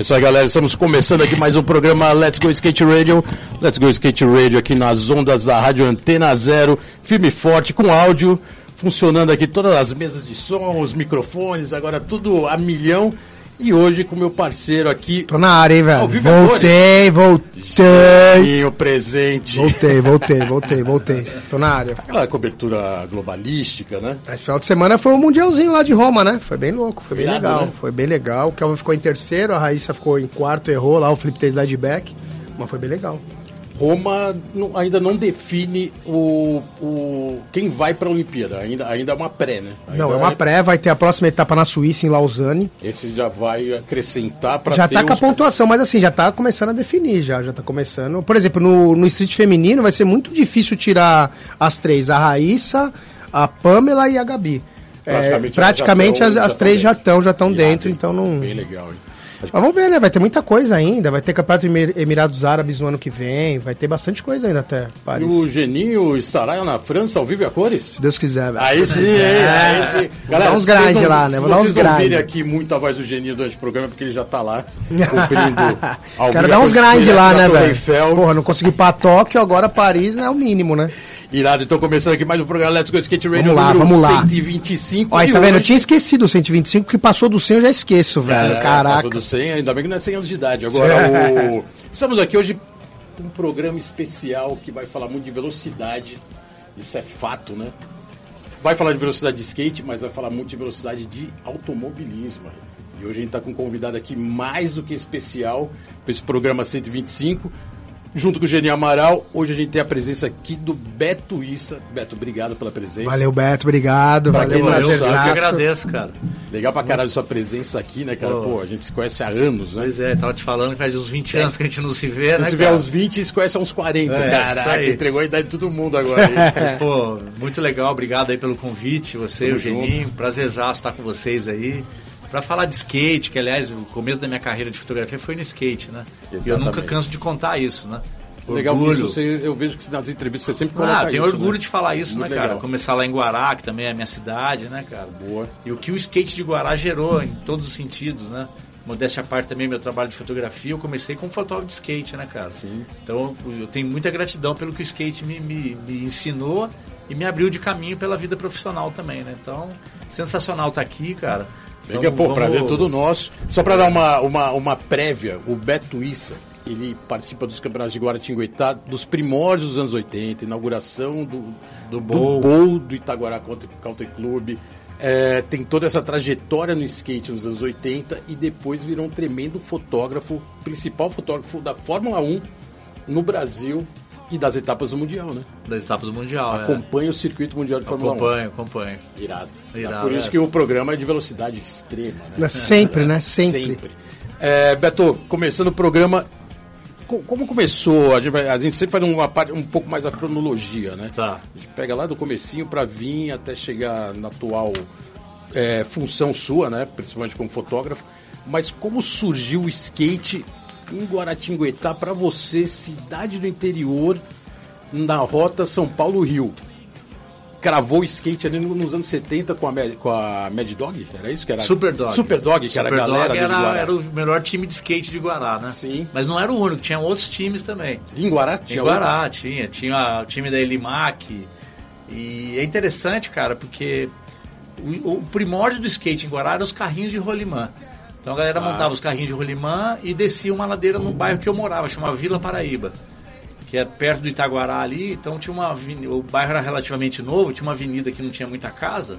É isso aí, galera. Estamos começando aqui mais um programa Let's Go Skate Radio. Let's Go Skate Radio aqui nas ondas da Rádio Antena Zero, firme e forte, com áudio, funcionando aqui todas as mesas de som, os microfones, agora tudo a milhão. E hoje com meu parceiro aqui. Tô na área, hein, velho. Ao vivo Voltei, voltei. o presente. Voltei, voltei, voltei, voltei. Tô na área. Aquela cobertura globalística, né? Esse final de semana foi o Mundialzinho lá de Roma, né? Foi bem louco, foi bem Irado, legal. né? Foi bem legal. O Kelvin ficou em terceiro, a Raíssa ficou em quarto, errou lá, o Felipe Teis de back. Mas foi bem legal. Roma ainda não define o, o quem vai para a Olimpíada. Ainda, ainda é uma pré, né? Ainda Não, é uma pré, vai ter a próxima etapa na Suíça, em Lausanne. Esse já vai acrescentar para Já tá com a pontuação, mas assim, já tá começando a definir, já, já tá começando. Por exemplo, no, no street feminino vai ser muito difícil tirar as três, a Raíssa, a Pamela e a Gabi. É, Praticamente praticamente já as, as três já estão já estão dentro, então não. Bem legal, hein? Mas vamos ver, né? Vai ter muita coisa ainda. Vai ter Campeonato Emir- Emirados Árabes no ano que vem. Vai ter bastante coisa ainda até E Paris. o Geninho estará na França ao vivo e a cores? Se Deus quiser, velho. Aí sim, hein? Aí sim. uns se vocês grind não- lá, né? Vou dar uns vocês não grind. virem aqui muito a voz do Geninho durante o programa, porque ele já tá lá cumprindo ao Quero dar uns grind direto lá, né, velho? Porra, não consegui ir pra Tóquio, agora Paris é o mínimo, né? Irado, então começando aqui mais um programa Let's Go Skate Radio Vamos lá, vamos lá. 125. Olha, e tá vendo? Eu tinha esquecido o 125, porque passou do 100 eu já esqueço, velho. É, Caraca. Passou do 100, ainda bem que não é 100 anos de idade. Agora, o... estamos aqui hoje com um programa especial que vai falar muito de velocidade. Isso é fato, né? Vai falar de velocidade de skate, mas vai falar muito de velocidade de automobilismo. E hoje a gente está com um convidado aqui mais do que especial para esse programa 125. Junto com o Genial Amaral, hoje a gente tem a presença aqui do Beto Issa. Beto, obrigado pela presença. Valeu, Beto, obrigado. Pra valeu, não Eu, que agradeço, cara. Legal pra caralho sua presença aqui, né, cara? Pô. Pô, a gente se conhece há anos, né? Pois é, tava te falando que faz uns 20 anos que a gente não se vê, Se né, você vê aos 20 e se conhece há uns 40. É, Caraca, aí. entregou a idade de todo mundo agora. aí. Mas, pô, muito legal, obrigado aí pelo convite, você, Tamo o Geninho, prazerzaço estar com vocês aí. Pra falar de skate, que aliás, o começo da minha carreira de fotografia foi no skate, né? E eu nunca Exatamente. canso de contar isso, né? Legal Orgulho. isso, você, eu vejo que nas entrevistas você sempre coloca Ah, tenho isso, orgulho né? de falar isso, Muito né, cara? legal. Começar lá em Guará, que também é a minha cidade, né, cara? Boa. E o que o skate de Guará gerou em todos os sentidos, né? Modéstia à parte também, meu trabalho de fotografia, eu comecei como fotógrafo de skate, né, cara? Sim. Então eu tenho muita gratidão pelo que o skate me, me, me ensinou e me abriu de caminho pela vida profissional também, né? Então, sensacional estar aqui, cara. Legal, pô, prazer é todo nosso. Só pra dar uma, uma, uma prévia, o Beto Issa, ele participa dos campeonatos de Guaratinguetá dos primórdios dos anos 80, inauguração do, do, Bowl. Bowl do Itaguará Country, Country Club. É, tem toda essa trajetória no skate nos anos 80 e depois virou um tremendo fotógrafo, principal fotógrafo da Fórmula 1 no Brasil e das etapas do Mundial, né? Das etapas do Mundial, é. Acompanha o circuito mundial de Fórmula Acompanho, acompanho. 1. Irado. Irado, Por isso é. que o programa é de velocidade extrema, né? Sempre, né? Sempre. É, Beto, começando o programa, co- como começou? A gente, a gente sempre faz uma parte, um pouco mais a cronologia, né? Tá. A gente pega lá do comecinho para vir até chegar na atual é, função sua, né? Principalmente como fotógrafo. Mas como surgiu o skate em Guaratinguetá para você, cidade do interior, na rota São Paulo-Rio? Cravou o skate ali no- nos anos 70 com a, Mad- com a Mad Dog? Era isso que era? Super Dog. Super Dog, que era a Super galera de era, Guará. era o melhor time de skate de Guará, né? Sim. Mas não era o único, tinha outros times também. Em Guará? Em Tinha Guará tinha, tinha o time da Elimac. E é interessante, cara, porque o, o primórdio do skate em Guará eram os carrinhos de rolimã. Então a galera Ah. montava os carrinhos de rolimã e descia uma ladeira no bairro que eu morava, chamava Vila Paraíba. Que é perto do Itaguará ali, então tinha uma aveni- o bairro era relativamente novo, tinha uma avenida que não tinha muita casa,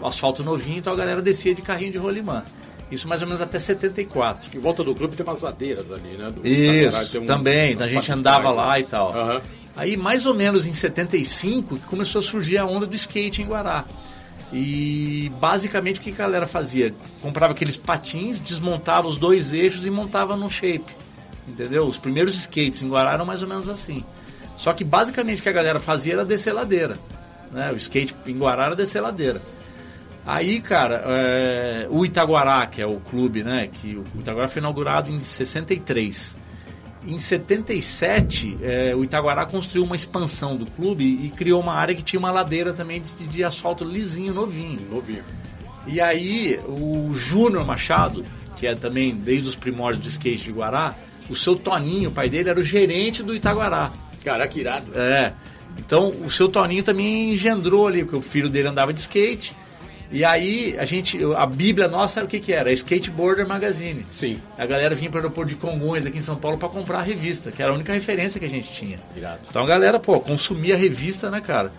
um asfalto novinho, então a galera descia de carrinho de rolimã. Isso mais ou menos até 74. Em volta do clube tem umas ladeiras ali, né? Do Isso, um- também. umas A gente andava né? lá e tal. Aham. Aí, mais ou menos em 75, que começou a surgir a onda do skate em Guará. E basicamente o que a galera fazia? Comprava aqueles patins, desmontava os dois eixos e montava no shape. Entendeu? Os primeiros skates em Guará eram mais ou menos assim. Só que basicamente o que a galera fazia era descer ladeira. Né? O skate em Guará era descer ladeira. Aí, cara, é, o Itaguará, que é o clube, né? Que o Itaguará foi inaugurado em 63. Em 77, é, o Itaguará construiu uma expansão do clube e criou uma área que tinha uma ladeira também de, de asfalto lisinho, novinho. Novinho. E aí, o Júnior Machado, que é também desde os primórdios do skate de Guará, o seu Toninho, o pai dele, era o gerente do Itaguará. Caraca, irado. É. Então, o seu Toninho também engendrou ali, porque o filho dele andava de skate. E aí, a gente, a Bíblia nossa era o que que era? Skateboarder Magazine. Sim. A galera vinha para o aeroporto de Congonhas aqui em São Paulo para comprar a revista, que era a única referência que a gente tinha. Irado. Então a galera, pô, consumia a revista, né, cara?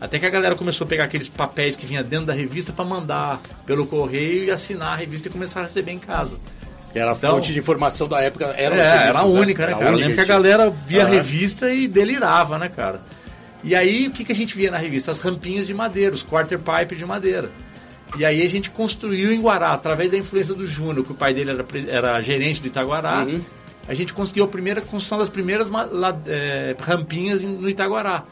Até que a galera começou a pegar aqueles papéis que vinha dentro da revista para mandar pelo correio e assinar a revista e começar a receber em casa. Era a Então- fonte de informação da época. Era, É, era a única, né, cara? Eu lembro que a galera via a Aham. revista e delirava, né, cara? E aí, o que, que a gente via na revista? As rampinhas de madeira, os quarter pipe de madeira. E aí a gente construiu em Guará, através da influência do Júnior, que o pai dele era, era gerente do Itaguará, Uhum. a gente conseguiu a primeira construção das primeiras é, rampinhas no Itaguará.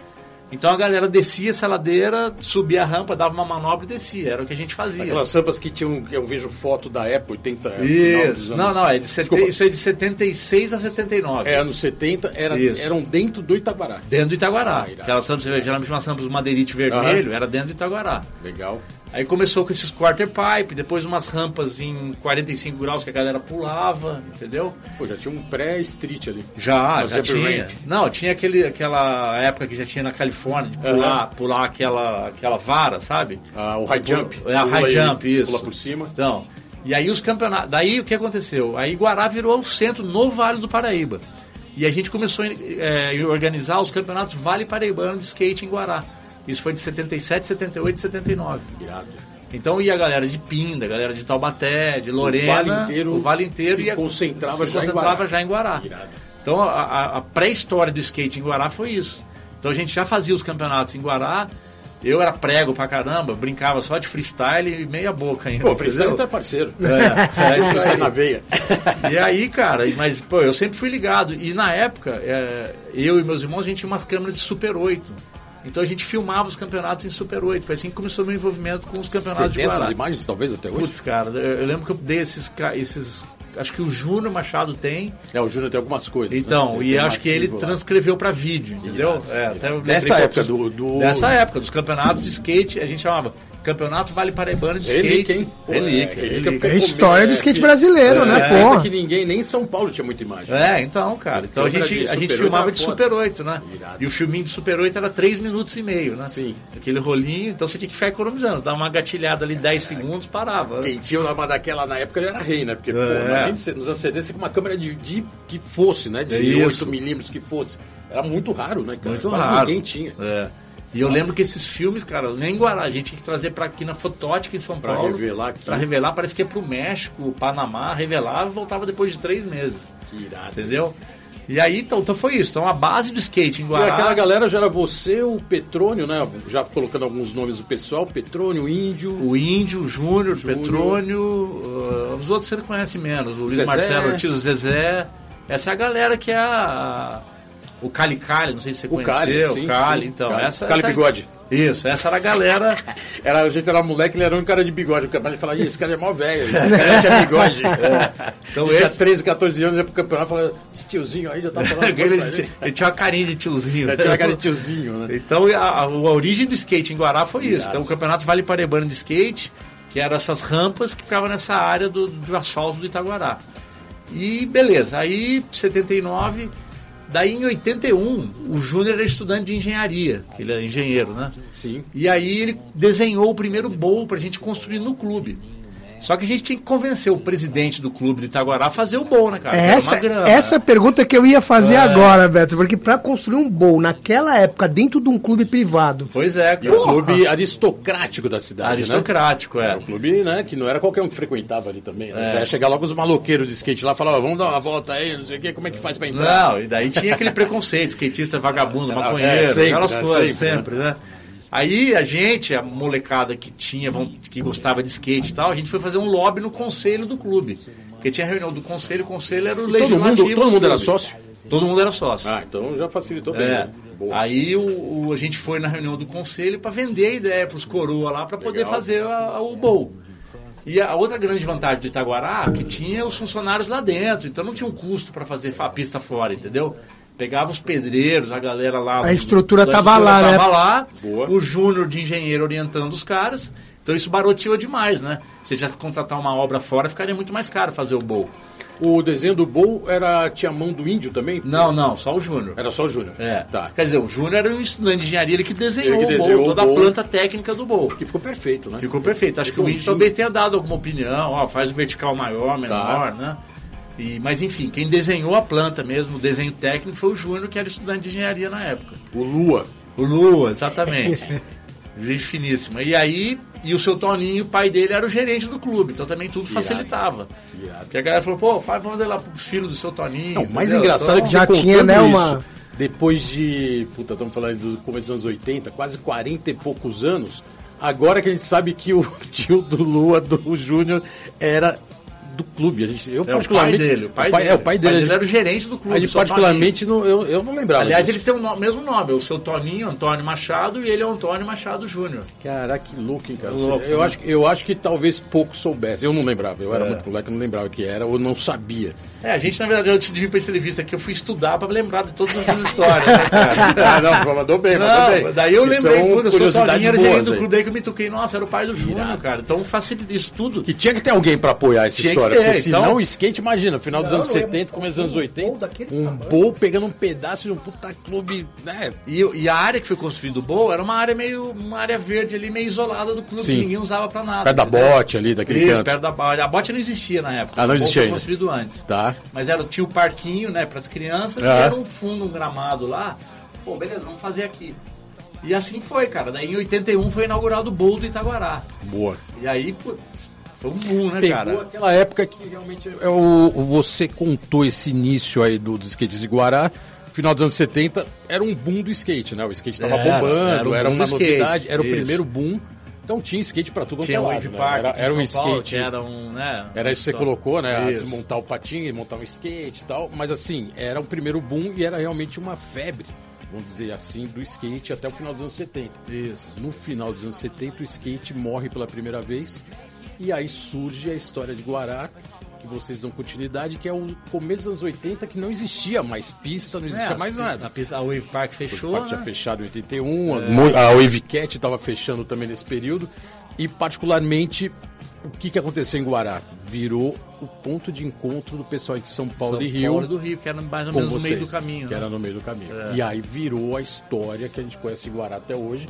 Então a galera descia essa ladeira, subia a rampa, dava uma manobra e descia. Era o que a gente fazia. Aquelas rampas que tinham, eu vejo foto da época, 80 final dos Isso. anos- Não, não, é de sete- isso é de 76 a 79. É, anos 70, era, Isso. eram dentro do Itaguará. Dentro do Itaguará. Ah. Aquelas rampas, geralmente umas rampas madeirite vermelho, era dentro do Itaguará. Legal. Aí começou com esses quarter pipe, depois umas rampas em 45 graus que a galera pulava, entendeu? Pô, já tinha um pré-street ali. Já, já tinha. Não, tinha aquele, aquela época que já tinha na Califórnia, de pular, pular aquela, aquela vara, sabe? Ah, o high Você pula- jump. É, a Pula high jump, isso. Pula por cima. Então, e aí os campeonatos. Daí o que aconteceu? Aí Guará virou o centro no Vale do Paraíba. E a gente começou é, a organizar os campeonatos Vale Paraibano de skate em Guará. Isso foi de 77, 78 e 79. Irado. Então ia a galera de Pinda, a galera de Taubaté, de Lorena, vale inteiro o vale inteiro se ia- concentrava se já em concentrava Guará. já em Guará. Irado. Então a, a- pré-história do skate em Guará foi isso. Então a gente já fazia os campeonatos em Guará. Eu era prego pra caramba, brincava só de freestyle e meia boca ainda. Pô, o Freestyle tá parceiro. É, é isso aí. na veia. E aí, cara, mas pô, eu sempre fui ligado. E na época, é, eu e meus irmãos, a gente tinha umas câmeras de Super 8. Então a gente filmava os campeonatos em Super 8. Foi assim que começou o meu envolvimento com os Você campeonatos de tem essas Guará. imagens, talvez, até hoje? Putz, cara, eu, lembro que eu dei esses, esses. Acho que o Júnior Machado tem. É, o Júnior tem algumas coisas. Então, né? e acho que ele lá. transcreveu pra vídeo, entendeu? É, até Nessa época eu- do- do- Dessa época, dos campeonatos de skate, a gente chamava Campeonato Vale Paraibano de Skate. Hein? Pô, Relíquia, é, relíquia. É a história do skate brasileiro, é, né, é, porra? que ninguém, nem em São Paulo tinha muita imagem. É, então, cara. Então a gente, a gente Super 8 filmava de. Super 8, né? Irado. E o filminho de Super 8 era 3 minutos e meio, né? Sim. Aquele rolinho, então você tinha que ficar economizando. Dava uma gatilhada ali 10 segundos, parava. Quem tinha uma daquela na época ele era rei, né? Porque, pô, É. imagina você- nos anos 70 você com uma câmera de, de que fosse, né? De É isso. 8 milímetros que fosse. Era muito raro, né, cara? Muito Quase raro. ninguém tinha. É. E eu lembro que esses filmes, cara, nem em Guará, a gente tinha que trazer pra aqui na Fotótica em São Pra Paulo. revelar aqui. Pra revelar, parece que ia pro México, Panamá, revelava e voltava depois de três meses. Que irado. Entendeu? E aí, então, então foi isso. Então a base do skate em E Guará. aquela galera já era você, o Petrônio, né? Já colocando alguns nomes do pessoal, Petrônio, Índio. O Índio, o Júnior. Petrônio, uh, os outros você não conhece menos. O Luiz Zezé. Marcelo Ortiz, o Zezé. Essa é a galera que é a. O Cali Cali, não sei se você O conheceu. Cali, o Cali, sim. então. Cali. Essa, Cali essa- Bigode. Isso, essa era a galera. Era, a gente era moleque, ele era um cara de bigode. O cara falava, "Ih, esse cara é mó velho. O cara tinha bigode. Então Ele tinha esse- 13, 14 anos, ia pro campeonato e falava, esse tiozinho aí já tá falando. ele, muito pra gente." ele tinha uma carinha de tiozinho. Já tinha uma cara de tiozinho, né? Então a, a- a origem do skate em Guará foi isso. Então o campeonato Vale Paraibano de Skate, que eram essas rampas que ficavam nessa área do, do asfalto do Itaguará. E beleza, aí 79, daí em 81, o Júnior era estudante de engenharia, que ele é engenheiro, né? Sim. E aí ele desenhou o primeiro bowl pra gente construir no clube. Só que a gente tinha que convencer o presidente do clube de Itaguará a fazer o bowl, né, cara? Era Essa, uma grana. essa é a pergunta que eu ia fazer É. agora, Beto, porque pra construir um bowl naquela época dentro de um clube privado, Pois é, E cara. o clube aristocrático da cidade, né? Aristocrático, é. Era um clube, né, que não era qualquer um que frequentava ali também. Né? É. Já ia chegar logo os maloqueiros de skate lá e falar, ó, vamos dar uma volta aí, não sei o quê, como é que faz pra entrar? Não, e daí tinha aquele preconceito, skatista vagabundo, É, maconheiro, sempre, aquelas né, coisas, sempre, sempre, né? Aí a gente, a molecada que tinha, que gostava de skate e tal, a gente foi fazer um lobby no conselho do clube. Porque tinha reunião do conselho, o conselho era o Todo legislativo. mundo, todo do mundo era sócio? Todo mundo era sócio. Ah, então já facilitou bem. É. né? Boa. Aí o, o- a gente foi na reunião do conselho para vender a ideia para os coroa lá para poder Legal. fazer a- a- o bowl. E a outra grande vantagem do Itaguará que tinha os funcionários lá dentro, então não tinha um custo para fazer a pista fora, entendeu? Pegava os pedreiros, a galera lá. A estrutura a tava lá, né? tava lá, Boa. o júnior de engenheiro orientando os caras. Então isso baroteou demais, né? Se que contratar uma obra fora, ficaria muito mais caro fazer o bowl. O desenho do Bowl era, tinha a mão do índio também? Não, não, só o júnior. Era só o Júnior? É. Tá. Quer dizer, o Júnior era um estudante de engenharia ele que desenhou, Ele que o desenhou bowl, o toda bowl. a planta técnica do bowl. Que ficou perfeito, né? Ficou perfeito. Acho que o índio também tenha dado alguma opinião, ó, faz o vertical maior, menor, Tá. né? E, mas enfim, quem desenhou a planta mesmo, o desenho técnico, foi o Júnior, que era estudante de engenharia na época. O Lua. O Lua, exatamente. Gente finíssima. E aí, e o seu Toninho, o pai dele, era o gerente do clube, então também tudo facilitava. Irado. Porque a galera falou, pô, faz, vamos fazer lá pro filho do seu Toninho. Não, o mais entendeu? engraçado é que Então, já tinha, né, isso, uma- depois de, puta, estamos falando do começo dos anos 80, quase 40 e poucos anos, agora que a gente sabe que o tio do Lua, do Júnior, era do clube. A gente, eu É o pai particularmente... dele. O pai, o pai- dele. É, o pai dele. era o gerente do clube. Toninho. particularmente, não, eu, eu não lembrava Aliás, disso. eles têm o no- mesmo nome, o seu Toninho, Antônio Machado, e ele é o Antônio Machado Júnior. Caraca, que louco, hein, cara. Louco, eu, né? acho, que- eu acho que talvez pouco soubesse. Eu não lembrava. Eu era É. muito moleque, eu não lembrava o que era, ou não sabia. É, a gente, na verdade, antes de vir pra entrevista aqui, eu fui estudar pra lembrar de todas essas histórias, né, cara? ah, não, mandou bem, Não, daí eu Que lembrei, puta, eu sou Toninho, era gerente do clube, daí que eu me toquei, nossa, era o pai do Júnior, cara. Então facilita isso tudo. Que tinha que ter alguém pra apoiar essa Tinha que história. ter, porque senão então- o skate, imagina, final dos Não, anos não, é 70, um- começo dos anos um 80, bowl daquele um tamanho. bowl pegando um pedaço de um puta clube, né? E, e a área que foi construída o Bowl era uma área meio, uma área verde ali, meio isolada do clube, Sim. que ninguém usava pra nada. Perto da bote ali, daquele Isso, canto. perto da bote. A bote não existia na época. Ah, não existia foi ainda. construído antes. Tá. Mas era, tinha o parquinho, né, para as crianças, Ah. e era um fundo, um gramado lá. Pô, beleza, vamos fazer aqui. E assim foi, cara. Daí em 81 foi inaugurado o Bowl do Itaguará. Boa. E aí, putz, foi um boom, né, Pegou cara? aquela época que realmente é o, você contou esse início aí do, dos skates de Guará. Final dos anos 70 era um boom do skate, né? O skate tava Era, bombando, era era, uma do skate, novidade, era o isso. primeiro boom. Então tinha skate pra tudo quanto Tinha é o lado, Wave né? Park Era, era um São Paulo, skate. que era um, né? Era isso que você colocou, né? Isso. Desmontar o patinho, montar um skate e tal. Mas assim, era o primeiro boom e era realmente uma febre, vamos dizer assim, do skate até o final dos anos 70. Isso. No final dos anos 70, o skate morre pela primeira vez. E aí surge a história de Guará, que vocês dão continuidade, que é o começo dos anos 80, que não existia mais pista, não existia É, mais as- nada. A, pista- a Wave Park fechou, O parque tinha né? fechado em 81, a mo- a Wave Cat estava fechando também nesse período. E particularmente, o que, que aconteceu em Guará? Virou o ponto de encontro do pessoal de São Paulo São e Rio. Paulo e do Rio, que era mais ou menos no meio vocês, do caminho. Que né? era no meio do caminho. E aí virou a história que a gente conhece de Guará até hoje,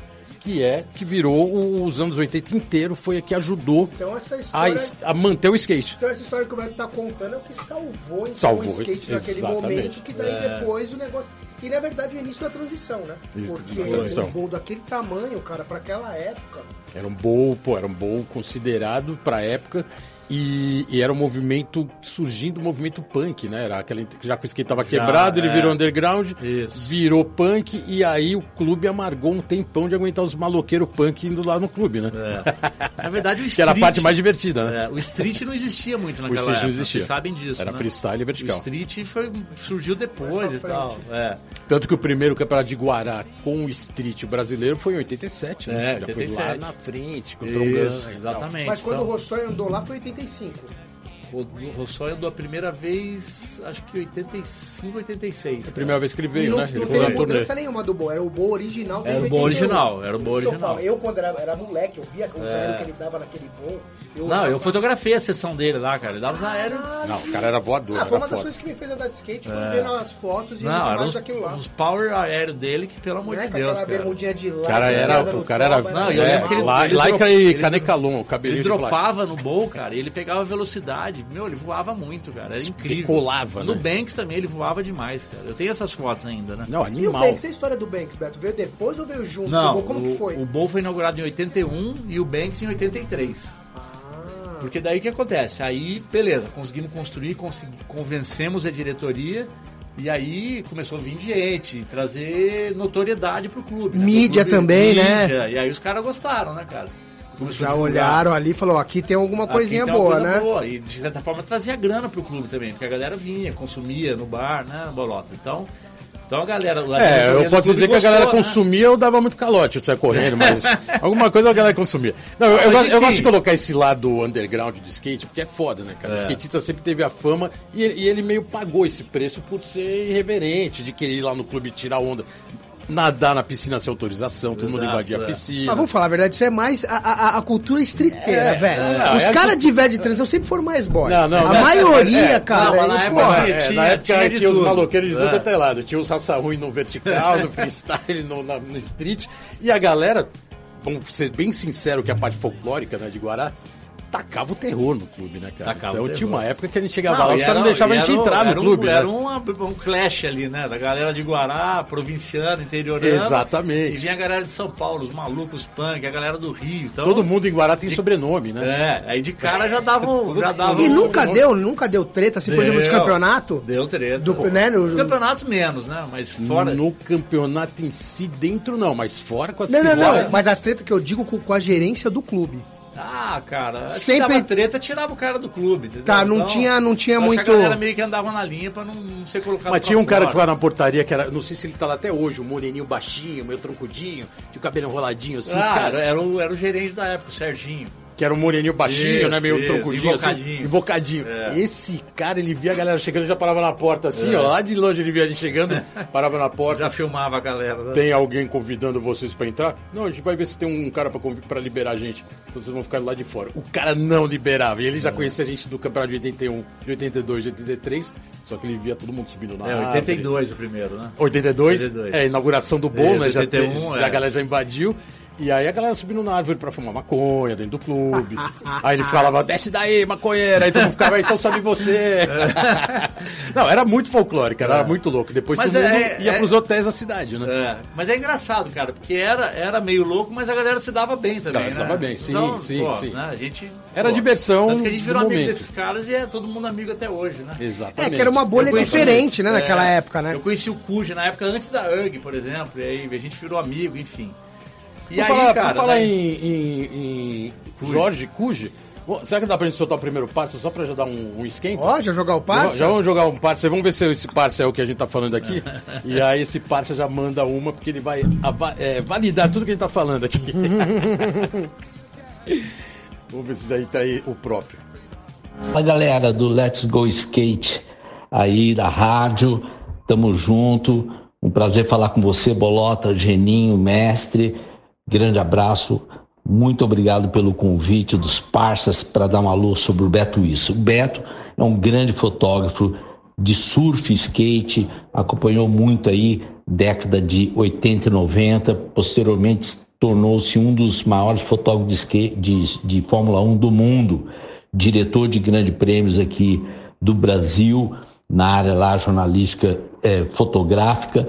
que é que virou o- os anos 80 inteiro, foi a que ajudou Então essa a, história... es- a manter o skate. Então essa história que o Beto tá contando é o que salvou, então, Salvou, o skate naquele exatamente. momento, que daí É. depois o negócio... E na verdade o início da transição, né? Isso, Porque transição. um gol daquele tamanho, cara, pra aquela época... Era um bowl, pô, era um bowl considerado pra época. E, e era um movimento, surgindo um movimento punk, né? Era aquele, já que o skate tava quebrado, ele é. virou underground, Isso. virou punk, e aí o clube amargou um tempão de aguentar os maloqueiros punk indo lá no clube, né? É. Na verdade, o Que era a street- parte mais divertida, né? É, o street não existia muito naquela street não época. existia. Vocês sabem disso, Era né? freestyle e vertical. O street foi, surgiu depois e tal. É. Tanto que o primeiro campeonato de Guará com o street brasileiro foi em 87, né? É, Já foi 87. lá na frente, com o Isso, exatamente. Mas quando Então, o Rossói andou lá foi 85. o, o Rossói andou a primeira vez, acho que 85, 86. A primeira vez que ele E veio, não, né? não Ele teve mudança nenhuma do Boa, era o Boa original desde Era o Boa 81. original, era o Boa original. Eu, quando era, era moleque, eu via os aéreos que ele dava naquele Boa. Não, eu fotografei a sessão dele lá, cara. Ele dava os aéreos. Não, o cara era voador, Ah, foi uma era das coisas que me fez andar de skate, foi vendo as fotos e Não, imagens os, daquilo lá. os power aéreos dele, que pelo amor Né, de Deus, cara. bermudinha de lá. O cara era, no o cara era, Não, e eu é, lembro que ele- dro- e caneca-long, o cabelinho Ele dropava no bowl, cara, e ele pegava velocidade. Meu, ele voava muito, cara. Era incrível. Decolava, No né? Banks também ele voava demais, cara. Eu tenho essas fotos ainda, né? Não, E o animal. Banks, a história do Banks, Beto? Veio depois ou veio junto? Não, Como que foi? o, o Bowl foi inaugurado em 81 e o Banks em 83. Porque daí o que acontece? Aí, beleza, conseguimos construir, consegui- convencemos a diretoria E aí começou a vir gente, trazer notoriedade pro clube. né? Mídia Pro clube, também, né? mídia. E aí os caras gostaram, né, cara? Começou Já olharam ali e falou, aqui tem alguma coisinha tem boa, né? boa. E de certa forma trazia grana pro clube também, porque a galera vinha, consumia no bar, né, Bolota. Então, então a galera. a É, eu posso dizer que a galera né? consumia, eu dava muito calote, eu saia correndo, mas alguma coisa a galera consumia. Não, eu, eu gosto, eu gosto de colocar esse lado underground do skate, porque é foda, né, cara? O É. skatista sempre teve a fama e, ele- e ele meio pagou esse preço por ser irreverente, de querer ir lá no clube tirar onda. Nadar na piscina sem autorização, todo mundo Exato, invadia a é. piscina. Mas vamos falar a verdade, isso é mais a, a, a cultura estriteira, É, velho. não, Os é caras de velho de transição sempre foram mais boy. Não, não, a não, maioria, é, é. cara. Não, na época porra, tinha- É, na época tinha de tinha os maloqueiros de tudo É. quanto é lado. Tinha os raça ruim no vertical, no freestyle, no, na- no street. E a galera, vamos ser bem sincero que a parte folclórica né, de Guará, tacava o terror no clube, né, cara? Tacava então tinha uma época que a gente chegava Não, lá, os caras não deixavam a gente entrar no um- clube, Era né? uma- um clash ali, né? Da galera de Guará, provinciano, interiorano. Exatamente. E vinha a galera de São Paulo, os malucos punk, a galera do Rio. Então, Todo mundo em Guará tem sobrenome, né? É, aí de cara já davam. já davam E nunca deu, nunca deu treta, assim, por exemplo, de Deu. campeonato. Deu treta. Do- né, no- Os campeonatos menos, né? Mas fora. No campeonato em si, dentro não, mas fora com a Não, não, não. Mas as tretas que eu digo com, com a gerência do clube. Ah, cara, Sempre- dava treta, tirava o cara do clube. entendeu? Tá, não tinha- não tinha acho que muito- A galera meio que andava na linha pra não, não ser colocado Mas tinha um cara que fora. foi na portaria que era, não sei se ele tá lá até hoje, um moreninho baixinho, meio troncudinho, tinha o cabelo enroladinho assim, Ah, cara. era, o, era o gerente da época, o Serginho. Que era um moreninho baixinho, Isso, né? Meio isso, troncudinho, invocadinho. assim. Invocadinho. É. Esse cara, ele via a galera chegando e já parava na porta assim, É. ó. Lá de longe ele via a gente chegando, parava na porta. Já filmava a galera. Né? Tem alguém convidando vocês pra entrar? Não, a gente vai ver se tem um cara pra liberar a gente. Então vocês vão ficar lá de fora. O cara não liberava. E ele É. já conhecia a gente do campeonato de 81, de 82, de 83. Só que ele via todo mundo subindo na É, árvore. 82 o primeiro, né? 82, 82. é a inauguração do Isso, né? Já, 81, te- já é. a galera já invadiu. E aí a galera subindo na árvore pra fumar maconha dentro do clube. aí ele falava, desce daí, maconheira. Aí todo mundo ficava, então sobe você. Não, era muito folclórico, era muito louco. Depois Mas todo mundo é- ia é- pros hotéis da cidade, né? É, mas é engraçado, cara, porque era, era meio louco, mas a galera se dava bem também. Galera se né? dava bem, sim, Então, sim, pô, sim. né, a gente, Era diversão Tanto que a gente virou amigo momento. desses caras e é todo mundo amigo até hoje, né? Exatamente. É, que era uma bolha diferente, né, naquela É, época, né? Eu conheci o Cuj na época antes da URG, por exemplo, e aí a gente virou amigo, enfim. E Por aí, falar, cara. por falar né, em, em- em Jorge Cuji, Bom, será que dá pra gente soltar o primeiro passe só pra já dar um, um esquenta? Ó, já jogar o Já, passe? já vamos jogar um parça, vamos ver se esse parça é o que a gente tá falando aqui. e aí esse parça já manda uma, porque ele vai é, validar tudo que a gente tá falando aqui. vamos ver se daí tá aí o próprio. Fala galera do Let's Go Skate aí da rádio, tamo junto. Um prazer falar com você, Bolota, Geninho, mestre. Grande abraço. Muito obrigado pelo convite dos parças para dar uma luz sobre o Beto Isso. O Beto é um grande fotógrafo de surf skate, acompanhou muito aí década de 80 e 90, posteriormente tornou-se um dos maiores fotógrafos de, skate, de, de Fórmula 1 do mundo, diretor de grandes prêmios aqui do Brasil, na área lá jornalística eh, fotográfica.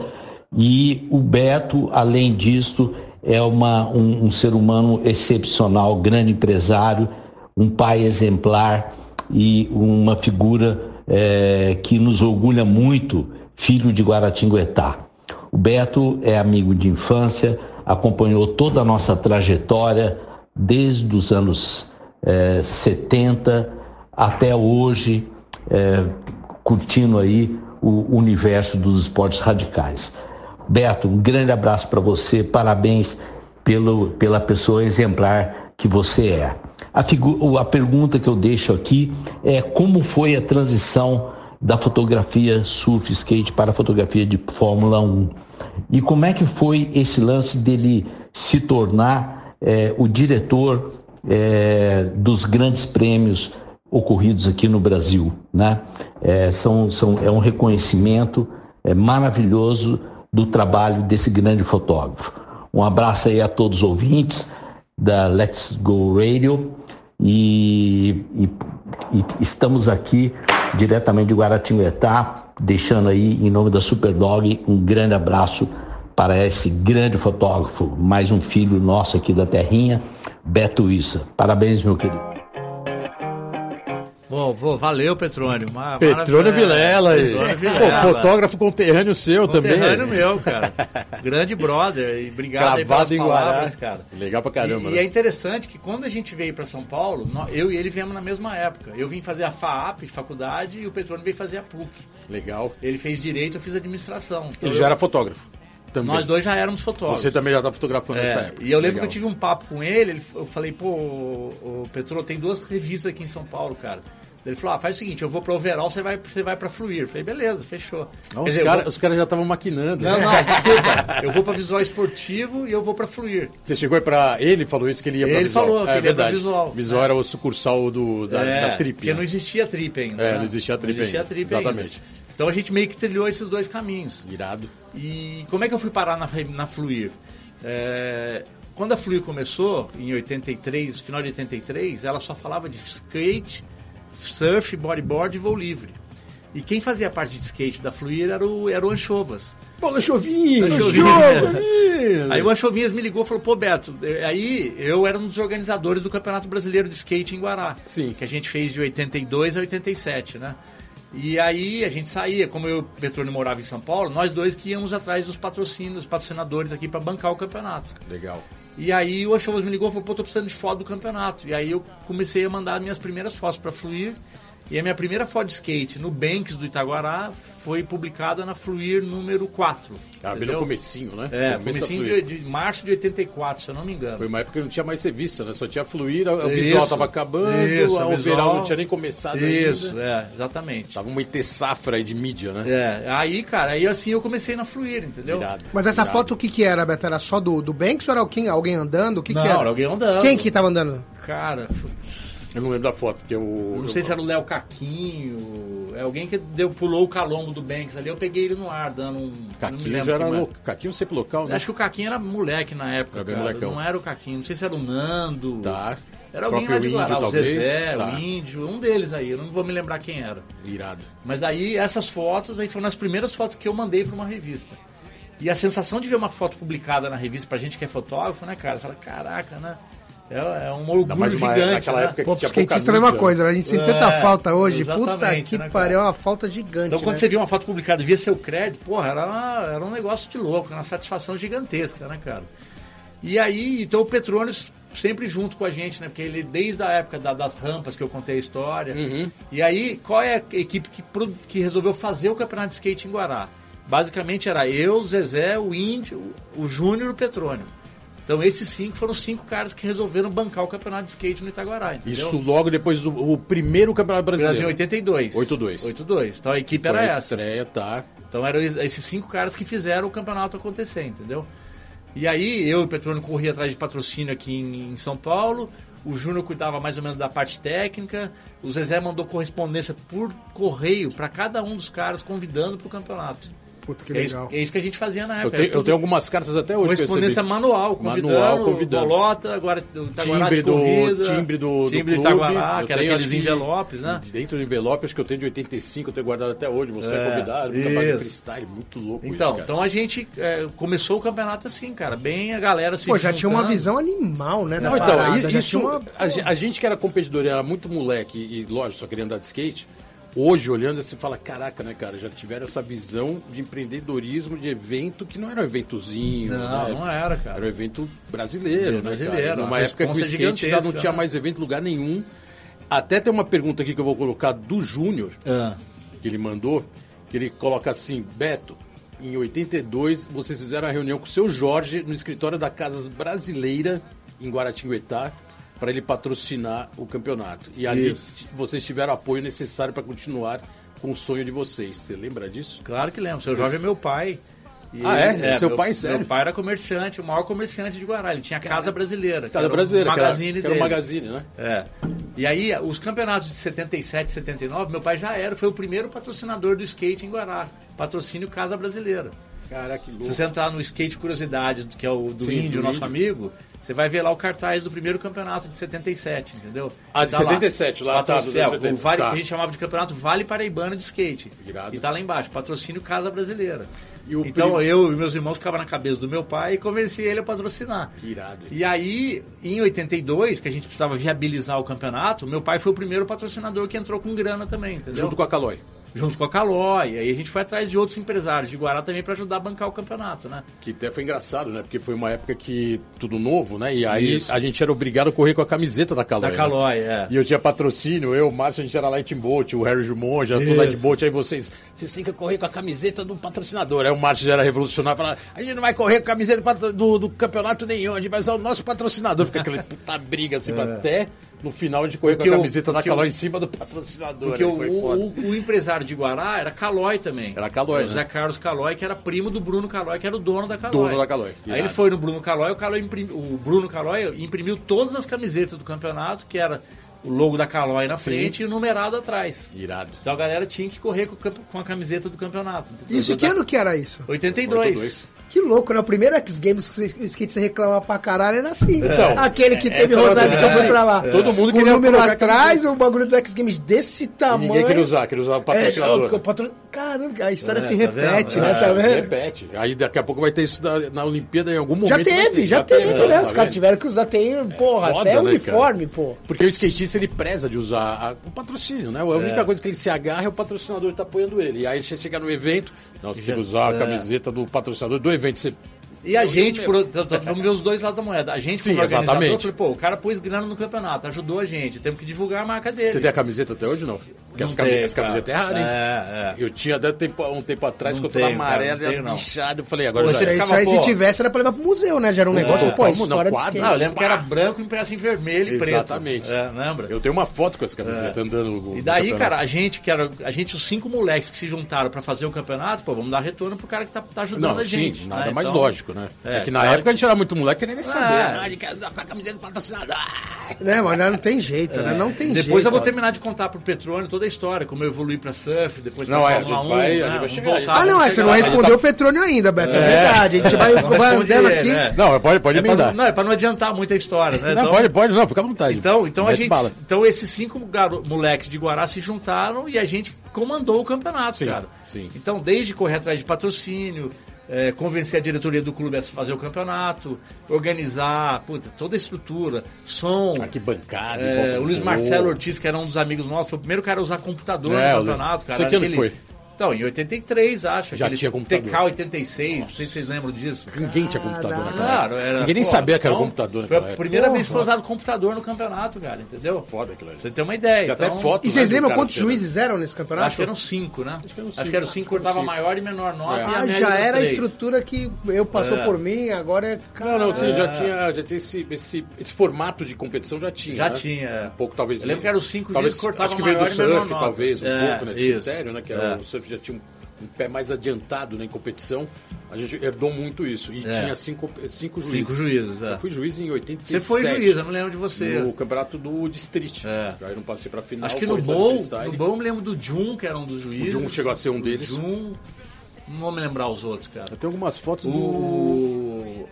E o Beto, além disso, é uma, um, um ser humano excepcional, grande empresário, um pai exemplar e uma figura eh, que nos orgulha muito, filho de Guaratinguetá. O Beto é amigo de infância, acompanhou toda a nossa trajetória desde os anos eh, 70 até hoje, eh, curtindo aí o universo dos esportes radicais. Beto, um grande abraço para você, parabéns pelo, pela pessoa exemplar que você é. A, a pergunta que eu deixo aqui é como foi a transição da fotografia surf skate para a fotografia de Fórmula 1? E como é que foi esse lance dele se tornar eh, o diretor eh, dos grandes prêmios ocorridos aqui no Brasil, né? É, são, são, é um reconhecimento é, maravilhoso do trabalho desse grande fotógrafo. Um abraço aí a todos os ouvintes da Let's Go Radio e, e- e estamos aqui diretamente de Guaratinguetá, deixando aí em nome da Superdog um grande abraço para esse grande fotógrafo, mais um filho nosso aqui da terrinha, Beto Issa. Parabéns, meu querido. Bom, pô, valeu, Petrônio. Uma, Petrônio Vilela. aí. Petrônio Vilela. Pô, fotógrafo conterrâneo seu também. Conterrâneo meu, cara. Grande brother. E obrigado aí Gravado pelas em Guará. palavras, cara. Legal pra caramba. E, e né? é interessante que quando a gente veio para São Paulo, eu e ele viemos na mesma época. Eu vim fazer a FAAP, faculdade, e o Petrônio veio fazer a PUC. Legal. Ele fez direito, eu fiz administração. Então Ele eu- já era fotógrafo. Também. Nós dois já éramos fotógrafos. Você também já tá fotografando É, nessa época. E eu lembro Legal. que eu tive um papo com ele, ele- eu falei, pô, o, o Petrô, tem duas revistas aqui em São Paulo, cara. Ele falou, ah, faz o seguinte, eu vou pra Overall, você vai, você vai pra Fluir. Eu falei, beleza, fechou. Não, os caras vou- os caras já estavam maquinando. Não, né? não, desculpa. Eu vou pra Visual Esportivo e eu vou pra Fluir. Você chegou pra. Ele falou isso que ele ia Ele Visual. falou que é, ele ia verdade. Visual. Visual era o sucursal do, da, É, da Trip. Porque né? não existia Trip ainda. É, né? não existia Trip Não existia ainda. Trip Exatamente. ainda. Então a gente meio que trilhou esses dois caminhos. Irado. E como é que eu fui parar na, na Fluir? É, quando a Fluir começou, em 83, final de 83, ela só falava de skate, surf, bodyboard e voo livre. E quem fazia parte de skate da Fluir era o, era o Anchovas. Bola chovinho! Anchovinhas. Aí o Anchovinhas me ligou e falou, pô Beto, eh, aí eu era um dos organizadores do Campeonato Brasileiro de Skate em Guará. Sim. Que a gente fez de 82 a 87, né? E aí a gente saía, como eu e o Petrônio morava em São Paulo, nós dois que íamos atrás dos patrocínios, patrocinadores aqui para bancar o campeonato. Legal. E aí o Anchovas me ligou e falou, pô, tô precisando de foto do campeonato. E aí eu comecei a mandar minhas primeiras fotos para Fluir. E a minha primeira foto de skate no Banks do Itaguará foi publicada na Fluir número 4. Ah, bem no comecinho, né? É, Começo comecinho de, de março de 84, se eu não me engano. Foi uma época que não tinha mais revista, né? Só tinha fluir, o visual tava acabando, Isso, a a overall não tinha nem começado Isso, ainda. é, exatamente. Tava uma IT safra aí de mídia, né? É, aí, cara, aí assim eu comecei na Fluir, entendeu? Mas essa foto, o que que era, Beto? Era só do, do Banks ou era alguém, alguém andando? O que Não, que era? era alguém andando. Quem que tava andando? Cara, putz, Eu não lembro da foto, porque eu. não sei se era o Léo Caquinho, é alguém que deu, pulou o calombo do Banks ali, eu peguei ele no ar, dando um... Caquinho já era louco. Caquinho sempre local, né? Acho que o Caquinho era moleque na época, Era molecão. não era o Caquinho, não sei se era o Nando... Tá. Era alguém lá de Guará, o. Zezé, Tá. o Índio, um deles aí, eu não vou me lembrar quem era. Irado. Mas aí essas fotos aí foram as primeiras fotos que eu mandei para uma revista. E a sensação de ver uma foto publicada na revista pra gente que é fotógrafo, né, cara? Fala, caraca, né? É, é um orgulho mais uma- gigante, naquela né? época Pô, que tinha skatista é a mesma coisa, a gente sente tanta É, falta hoje. Puta que né, pariu, é uma falta gigante. Então quando né? você via uma foto publicada e via seu crédito, porra, era, uma- era um negócio de louco, uma satisfação gigantesca, né, cara? E aí, então o Petronas sempre junto com a gente, né? Porque ele, desde a época da- das rampas que eu contei a história. Uhum. E aí, qual é a equipe que, que resolveu fazer o campeonato de skate em Guará? Basicamente era eu, o Zezé, o Índio, o Júnior e o Petrônio. Então esses cinco foram cinco caras que resolveram bancar o campeonato de skate no Itaguará, entendeu? Isso logo depois do o primeiro campeonato brasileiro. Brasil 82. 82. 82. Então a equipe Foi era a essa. estreia, tá. Então eram es- esses cinco caras que fizeram o campeonato acontecer, entendeu? E aí eu e o Petrônio corria atrás de patrocínio aqui em, em São Paulo, o Júnior cuidava mais ou menos da parte técnica, o Zezé mandou correspondência por correio para cada um dos caras convidando para o campeonato. Puta que É isso, legal. é isso que a gente fazia na Eu época. tenho, era eu tenho algumas cartas até hoje. eu correspondência manual, convidando, Manual, convidando. bolota, agora o Itaguará Timbre te do, convida, timbre do, do timbre do clube. Itaguará, Eu que era tenho, aqueles envelopes, né? Dentro do envelope, acho que eu tenho de 85, eu tenho guardado até hoje. Você é, É, convidado, trabalho de isso. freestyle, muito louco isso, Então, cara. então a gente é, começou o campeonato assim, cara, bem a galera se Pô, já tinha uma juntando. visão animal, né? Da Não, então, parada, i- já isso, tinha uma... a, a gente que era competidor e era muito moleque e, lógico, só queria andar de skate, hoje, olhando, você fala, caraca, né, cara, já tiveram essa visão de empreendedorismo, de evento, que não era um eventozinho, Não, né? não era, cara. Era um evento brasileiro, né, Brasileiro, cara? Numa época que o skate já não tinha né? mais evento em lugar nenhum. Até tem uma pergunta aqui que eu vou colocar do Júnior, Ah, que ele mandou, que ele coloca assim, Beto, em 82 vocês fizeram a reunião com o seu Jorge no escritório da Casas Brasileira em Guaratinguetá para ele patrocinar o campeonato. E ali Isso. vocês tiveram o apoio necessário para continuar com o sonho de vocês. Você lembra disso? claro que lembro. Seu Vocês- Jorge é meu pai. E Ah, é? Seu meu, pai, sério? Meu pai era comerciante, o maior comerciante de Guará. Ele tinha Casa Brasileira. que Casa era o Brasileira, que era, magazine que era o dele. magazine, né? É. E aí, os campeonatos de 77 79, meu pai já era, foi o primeiro patrocinador do skate em Guará. Patrocínio Casa Brasileira. Caraca, que Se louco. você entrar no Skate Curiosidade, que é o do Sim, Índio, do nosso Índio. amigo, você vai ver lá o cartaz do primeiro campeonato de 77, entendeu? Ah, de Tá lá. 77, lá, tá, Patrocínio, do é, 70, o vale, tá. que a gente chamava de campeonato Vale Paraibano de Skate. Irado. E tá lá embaixo, patrocínio Casa Brasileira. E então primo- eu e meus irmãos ficavam na cabeça do meu pai e convenci ele a patrocinar. Que irado. E aí, em 82, que a gente precisava viabilizar o campeonato, meu pai foi o primeiro patrocinador que entrou com grana também, entendeu? Junto com a Calói. Junto com a Calói. Aí a gente foi atrás de outros empresários de Guará também para ajudar a bancar o campeonato, né? Que até foi engraçado, né? Porque foi uma época que tudo novo, né? E aí Isso. a gente era obrigado a correr com a camiseta da Calói. Da né? Calói, é. E eu tinha patrocínio, eu, o Márcio, a gente era Light Boat, o Harry Jumonja, tudo. Light Boat, aí vocês, vocês têm que correr com a camiseta do patrocinador. Aí o Márcio já era revolucionário, falava, a gente não vai correr com a camiseta do, do campeonato nenhum, a gente vai usar o nosso patrocinador. Fica aquela puta briga assim, até no final a gente correr com Porque a o- camiseta da porque Calói o- em cima do patrocinador. Porque aí o, o- o- empresário de Guará era Calói também. Era Calói, O né? Zé Carlos Calói, que era primo do Bruno Calói, que era o dono da Calói. Dono da Calói, Aí ele foi no Bruno Calói, o, Calói imprim- o Bruno Calói imprimiu todas as camisetas do campeonato, que era o logo da Calói na frente e o numerado atrás. Irado. Então a galera tinha que correr com, com a camiseta do campeonato. Isso, que ano que era isso? 82. 82. Que louco, né? O primeiro X Games que o skate você reclamava pra caralho era assim. Então, Aquele que teve Rosário que eu fui é, pra lá. todo mundo queria o número atrás, o bagulho do X Games desse E tamanho. ninguém queria usar, queria usar o É, patrocinador. o patro... Caramba, a história É, se tá repete, vendo? né? É, Tá Se vendo? repete. Aí daqui a pouco vai ter isso na, na Olimpíada em algum momento. Já vai teve, ter. já, teve, tá né? Os caras tiveram que usar, tem, porra, foda, até né, uniforme, pô. Porque o skatista ele preza de usar a- o patrocínio, né? A única coisa que ele se agarra é o patrocinador que tá apoiando ele. E aí você chega no evento, não, você tem que usar a é. camiseta do patrocinador do evento. Você... E a Eu- gente, por, vamos ver os dois lados da moeda. A gente, Sim, como organizador, exatamente. falei, pô, o cara pôs grana no campeonato, ajudou a gente, temos que divulgar a marca dele. Você tem a camiseta até hoje não? Porque Não as, tem, as camisetas é cara. raro, hein? É, é. Eu tinha até tempo, um tempo atrás Não que eu tô na tenho, cara, amarela não tenho, e não. bichado. Eu falei, agora Pô, já você é. Isso ficava, aí, se tivesse, era pra levar pro museu, né? Já era um negócio, pô, história não, de quadro. skate. Não, eu lembro que era branco impresso em vermelho e preto. Exatamente. É, lembra? Eu tenho uma foto com essa camiseta andando no E daí, cara, a gente, que era, a gente, os cinco moleques que se juntaram pra fazer o campeonato, pô, vamos dar retorno pro cara que tá, tá ajudando Não, a gente. sim, nada né? mais Então, lógico, né? É, é, que na claro. época a gente era muito moleque, nem. É. Ah, a gente quer usar com a camiseta do patrocinador. Ah. Né, mas não tem jeito, né? Não tem jeito. Depois eu vou terminar de contar pro Petrônio toda a história, como eu evoluí pra surf, depois pra Não, é, Fórmula a gente 1, vai- a né? vai voltar, Ah, não, é, você não respondeu o Petrônio ainda, Beto. É, verdade. A gente vai, Não vai andando ele, aqui. né? Não, pode, pode É pra, emendar. não, é pra não adiantar muita história, né? Não, Então- pode, pode, não, fica à vontade. Então, então a gente, bala. então esses cinco garo- moleques de Guará se juntaram e a gente comandou o campeonato, Sim, cara. sim. Então, desde correr atrás de patrocínio, eh, convencer a diretoria do clube a fazer o campeonato, organizar, puta, toda a estrutura, som. Arquibancada, volta do o Luiz. Marcelo Ortiz, que era um dos amigos nossos, foi o primeiro cara a usar computador É, no campeonato, cara. Sei que ano aquele- foi. Então, em 83, acho. Já tinha computador. TK86, não sei se vocês lembram disso. Ninguém tinha computador naquela Claro, época. era. Ninguém nem pô, sabia que era então, computador Foi naquela a época. primeira Porra. vez que foi usado computador no campeonato, cara, entendeu? Foda aquilo ali. Pra você ter uma ideia. Tem até então, foto. E vocês né, lembram quantos juízes eram nesse campeonato? Acho que eram cinco, né? Acho que eram que, cinco. eram cinco, cortava Cinco. maior e menor nota. É. e a Ah, já era a estrutura que eu passou É. por mim, agora é. Não, não, você É. já tinha, já tinha esse, esse, esse formato de competição já tinha. Já né? tinha. é. Um pouco, talvez. Eu lembro que eram cinco talvez, dias que cortava Acho que veio do maior e menor surf, talvez, um É, pouco nesse critério, né? Que era, É. o surf já tinha um, um pé mais adiantado né, em competição. A gente herdou muito isso. E É. tinha cinco, cinco juízes. Cinco juízes, é. Eu fui juiz em 87. Você foi juiz, eu não lembro de você. No campeonato do District. É. Aí não passei pra final. Acho que no foi Bowl, no Bowl eu me lembro do Jun, que era um dos O juízes. Jun chegou a ser um deles. O Jun, não vou me lembrar os outros, cara. Eu tenho algumas fotos do.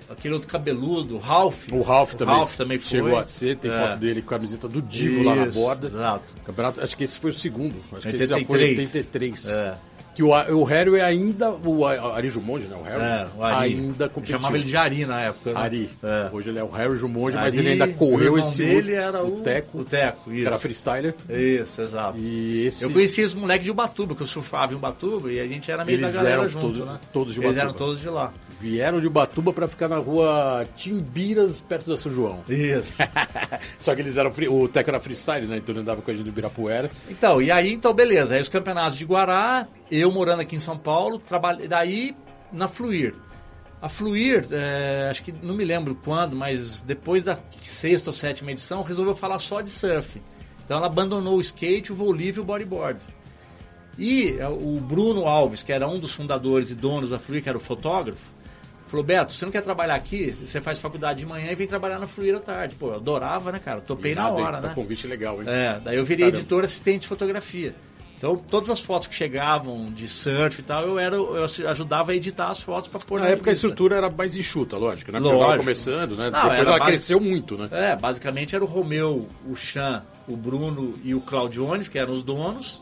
O... Aquele outro cabeludo, o Ralph. O Ralph também. Ralph também foi. Chegou a ser, tem É. foto dele com a camiseta do Divo lá na Isso, borda. Exato. Campeonato, acho que esse foi o segundo. Acho que esse já foi 83. 83. É. Que o, o Harry é ainda. O Ari Jumonde, né? O Harry É, o Ari. ainda competiu. Chamava ele de Ari na época. Né? Ari. É. Hoje ele é o Harry Jumonde, mas ele ainda o correu esse outro, era o, o Teco, O Teco, que isso. era freestyler. Isso, exato. E esse. Eu conheci os moleques de Ubatuba, que eu surfava em Ubatuba e a gente era meio Eles da galera eram junto, todos- né? todos de Eles Ubatuba. eram todos de lá. Vieram de Ubatuba pra ficar na rua Timbiras, perto da São João. Isso. Só que eles eram. free- O Teco era freestyle, né? Então ele andava com a gente do Ibirapuera. então, e aí, então, beleza. Aí os campeonatos de Guará, eu morando aqui em São Paulo, trabalhei daí na Fluir. A Fluir, é, acho que não me lembro quando, mas depois da sexta ou sétima edição, resolveu falar só de surf. Então ela abandonou o skate, o voo livre e o bodyboard. E é, o Bruno Alves, que era um dos fundadores e donos da Fluir, que era o fotógrafo, falou, Beto, você não quer trabalhar aqui? Você faz faculdade de manhã e vem trabalhar na Fluir à tarde. Pô, eu adorava, né, cara? Topei na Irado, hein? hora, Tá né? convite legal, hein? É, daí eu virei Caramba. editor assistente de fotografia. Então, todas as fotos que chegavam de surf e tal, eu era eu ajudava a editar as fotos para pôr Na época a revista. estrutura era mais enxuta, lógico, né? Porque Lógico. eu tava começando, né? Não, Depois ela base- cresceu muito, né? É, basicamente era o Romeu, o Chan, o Bruno e o Claudiones, que eram os donos.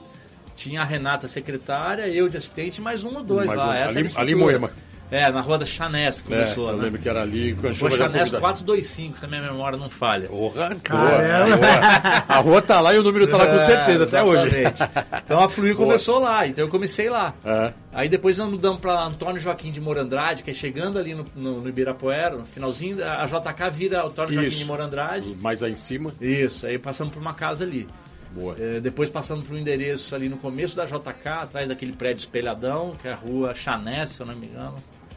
Tinha a Renata secretária, eu de assistente, mais um ou dois Mais lá. um. Essa Ali- a ali em Moema. É, na rua da Chanés que começou, é, eu né? lembro que era ali já Chanés convidado. 425, se a minha memória não falha. Porra, boa. A rua tá lá e o número tá lá com É, certeza até hoje. Então a Fluir começou lá, então eu comecei lá. É. Aí depois nós mudamos para Antônio Joaquim de Morandrade, que é chegando ali no, no, no Ibirapuera, no finalzinho, a JK vira Antônio Joaquim Isso. de Morandrade. Mais aí em cima. Isso, aí passamos por uma casa ali. Boa. É, depois passando por um endereço ali no começo da JK, atrás daquele prédio espelhadão, que é a rua Chanés, se eu não me engano.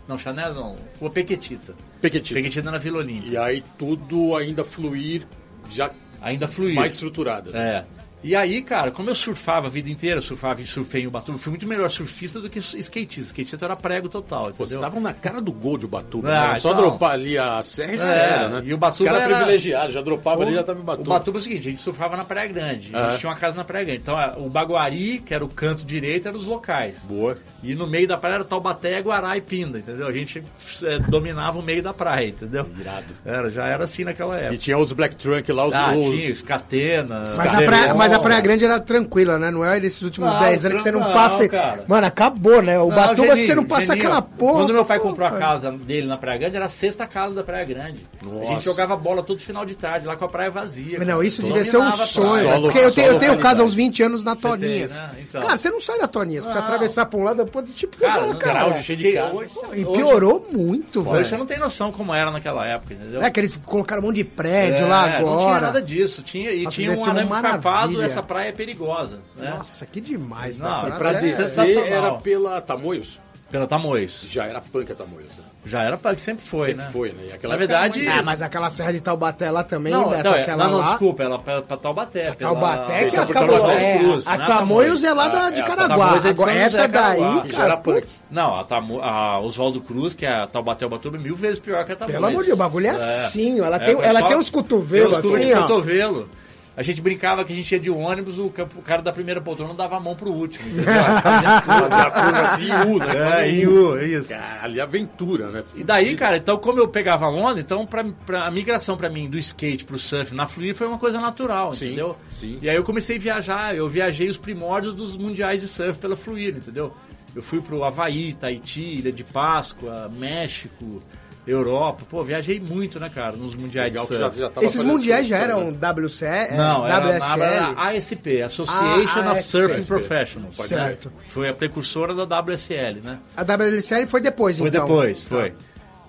Não, Chanés não, rua Pequetita. Pequetito. Pequetita na Vila Olímpia. E aí tudo ainda fluir já Ainda fluiu. mais estruturado. né? É. E aí, cara, como eu surfava a vida inteira, surfava e surfei em Ubatuba, fui muito melhor surfista do que skatista. Skatista era prego total, Pô, vocês estavam na cara do gol de Ubatuba. Ah, né? Era só então. dropar ali a serra e já É, era, né? e o Ubatuba era- privilegiados, já dropava ali e já tava em O Ubatuba. Batuba é o seguinte, a gente surfava na Praia Grande. A Ah. gente tinha uma casa na Praia Grande. Então, a- o Baguari, que era o canto direito, eram os locais. Boa. E no meio da praia era Taubaté, Guará e Pinda, entendeu? A gente é, dominava o meio da praia, entendeu? Irado. Era, já era assim naquela E época. tinha os Black Trunk lá, os... Ah, os... tinha Escatena. Mas a, praia, mas a Nossa. Praia Grande era tranquila, né? Não é esses últimos Não, 10 anos que você não não, passa. cara. Mano, acabou, né? O Não, Batuba, você não passa Geninho, aquela porra. Quando meu pai comprou a casa dele na Praia Grande, era a sexta casa da Praia Grande. A Nossa. gente jogava bola todo final de tarde, lá com a praia vazia. Não, isso Dominava devia ser um a sonho. Né? Porque eu tenho, eu tenho casa há uns 20 anos na tem, Toninhas. né? Então. Cara, você não sai da Toninhas. Pra você Não. atravessar pra um lado, pode tipo. Cara, fala, no cara, de cheio de casa. hoje- E hoje- piorou muito, Hoje você velho. não tem noção como era naquela época, entendeu? É que eles colocaram um monte de prédio É, lá agora. Não tinha nada disso. Tinha, e Nossa, tinha um arame farpado. Essa praia é perigosa. Né? Nossa, que demais, Não, e Pra Nossa, é- era pela Tamoios. Pela Tamoios. Já era punk a Tamoios, né? Já era que sempre foi, Sempre né? foi, né? Aquela Na verdade- Ah, mas aquela serra de Taubaté lá também, Não, Beto, não, é- aquela não, não, lá. desculpa, ela pra, pra Taubaté. pela- Taubaté que Deixa por acabou. Tamoios É, Cruz, a né, Tamoios é lá da, É, de a Caraguá. É de Agora, essa José, daí, Caraguá. E já cara, era punk. Não, a, Tamo, a Oswaldo Cruz, que é a Taubaté Ubatuba, é mil vezes pior que a Tamoios. Pelo amor de Deus, o bagulho é assim, ela tem- ela tem uns cotovelos tem uns assim, ó. cotovelo. A gente brincava que a gente ia de ônibus, o, campo- o cara da primeira poltrona dava a mão pro último, entendeu? Fazia a curva assim em U, né? é, em U. Isso. Cara, ali aventura, né? E daí, cara, então como eu pegava onda, então pra, pra, a migração pra mim do skate pro surf na Fluir foi uma coisa natural, Sim, entendeu? sim. E aí eu comecei a viajar, eu viajei os primórdios dos mundiais de surf pela Fluir, entendeu? Eu fui pro Havaí, Tahiti, Ilha de Páscoa, México, Europa. Pô, viajei muito, né, cara, nos mundiais Legal de surf. já, já Esses mundiais já eram né? WCE, é, Não, era, WSL. era ASP, Association Ah, of ASP. Surfing Professionals. Certo. Foi a precursora da WSL, né? A WSL foi depois, Foi então. depois, foi.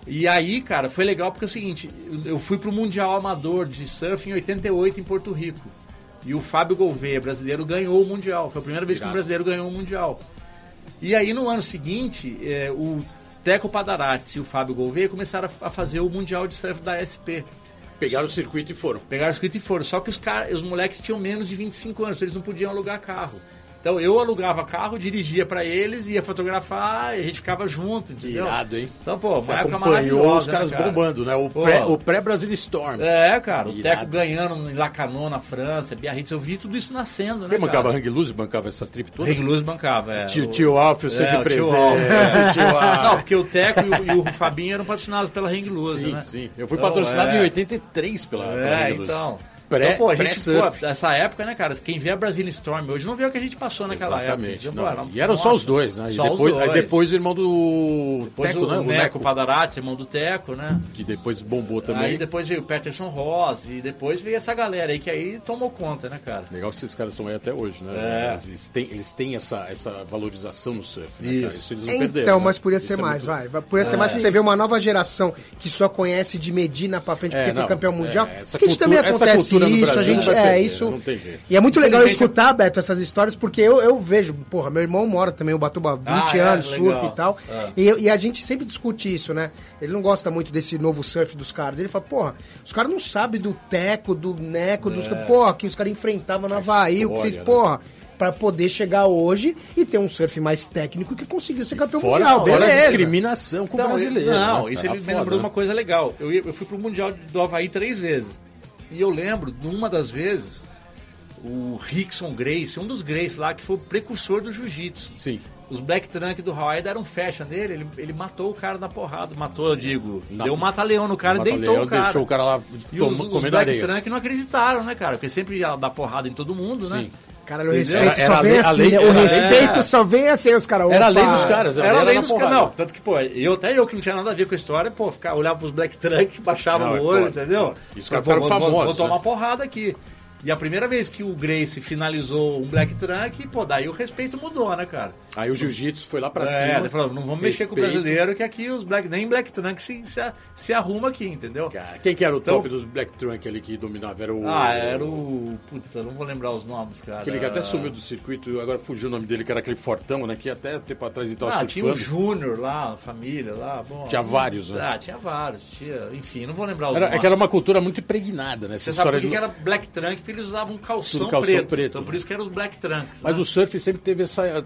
E aí, cara, foi legal porque é o seguinte, eu- fui pro Mundial Amador de Surf em 88 em Porto Rico. E o Fábio Gouveia, brasileiro, ganhou o Mundial. Foi a primeira vez que um brasileiro ganhou o Mundial. E aí, no ano seguinte, eh, o Teco Padarati e o Fábio Gouveia começaram a fazer o Mundial de Surf da SP. Pegaram o circuito e foram. Pegaram o escrito e foram. Só que os, cara, os moleques tinham menos de 25 anos, eles não podiam alugar carro. Então eu alugava carro, dirigia pra eles, ia fotografar e a gente ficava junto, entendeu? Irado, hein? Então, pô, Você uma época maravilhosa, os caras né, cara? bombando, né? O Pô. pré- o pré-Brasil Storm. É, cara, o Irado. Teco ganhando em Lacanau, na França, Biarritz, eu vi tudo isso nascendo, né, Quem bancava? Hang Loose, bancava essa trip toda? Hang Loose bancava, é. Tio, O- tio Alfio É, sempre o tio presente. Alfio, Tio Alfio. Não, porque o Teco e o, e o Fabinho eram patrocinados pela Hang Loose, Sim, né? sim. Eu fui Então, patrocinado é. em 83 pela, pela É, Hang Loose. então. Pré- então, pô, a gente, pô, essa época, né, cara? Quem vê a Brazilian Storm hoje não vê o que a gente passou naquela Exatamente. época. Pô, e eram só nossa, os dois, né? E Só os depois, aí dois. depois o irmão do Depois Teco, o, né? O Neco Neco, Padarati, irmão do Teco, né? que depois bombou também. Aí depois veio o Peterson Ross e depois veio essa galera aí que aí tomou conta, né, cara? Legal que esses caras estão aí até hoje, né? É. Eles têm, eles têm essa, essa valorização no surf, né, Isso. cara? Isso eles não Então, perderam. né? mas podia Isso ser é mais, muito- vai. vai. Podia ser mais que você vê uma nova geração que só conhece de Medina pra frente É, porque foi não, campeão mundial. é, essa Skate cultura- também acontece cultura no isso, a Brasil gente não vai é perder, isso. não tem jeito. E é muito legal escutar, Beto, essas histórias, porque eu, eu vejo, porra, meu irmão mora também, o Batuba, 20 Ah, é, anos, legal. surf e tal. É. E, e a gente sempre discute isso, né? Ele não gosta muito desse novo surf dos caras. Ele fala, porra, os caras não sabem do teco, do neco, dos. Porra, que os caras enfrentavam na Havaí, o que vocês, É. né? porra. Pra poder chegar hoje e ter um surf mais técnico que conseguiu ser campeão Fora, mundial, fora a beleza. discriminação com o Não, brasileiro. Não, né, isso cara? ele me lembrou né? uma coisa legal. Eu, eu fui pro Mundial do Havaí três vezes. E eu lembro de uma das vezes, o Rickson Grace, um dos Grace lá, que foi o precursor do jiu-jitsu. Sim. Os Black Trunk do Hawaii deram fecha nele, ele, ele matou o cara na porrada. Matou, eu digo. Na- Deu um mata-leão no cara e deitou o cara. deixou o cara lá E os, os Black areia. Trunk não acreditaram, né, cara? Porque sempre ia dar porrada em todo mundo, né? Sim. Caralho, o respeito Era só a vem assim, lei- né? O era respeito só vem assim, os caras. Era a lei dos caras. Era a lei dos caras. Não, tanto que, pô, eu até eu que não tinha nada a ver com a história, pô, ficar, olhava pros Black Trunk, baixava Não, no é olho, foda, entendeu? caras Pô, ficaram vou- vou- famosos, Vou tomar né? porrada aqui. E a primeira vez que o Grace finalizou um Black Trunk, pô, daí o respeito mudou, né, cara? Aí o jiu-jitsu foi lá pra é, cima. ele falou, não vamos mexer com o Respeito. brasileiro, que aqui os Black, nem Black Trunk se, se, se arruma aqui, entendeu? Cara, quem que era o Então- top dos Black Trunk ali que dominava? Era o. Ah, era o. Puta, não vou lembrar os nomes, cara. Aquele que até sumiu do circuito, agora fugiu o nome dele, que era aquele fortão, né? Que até tempo atrás ele tava Ah, tinha o. Júnior lá, a família lá. Bom, Tinha vários, né? Ah, tinha vários. Tinha, enfim, não vou lembrar os Era, nomes. é que era uma cultura muito impregnada, né? Essa Você sabe história que, de- que era Black Trunk? Porque eles usavam calção, Tudo calção preto. preto, Então por isso que eram os Black Trunks. Mas né? o surf sempre teve essa.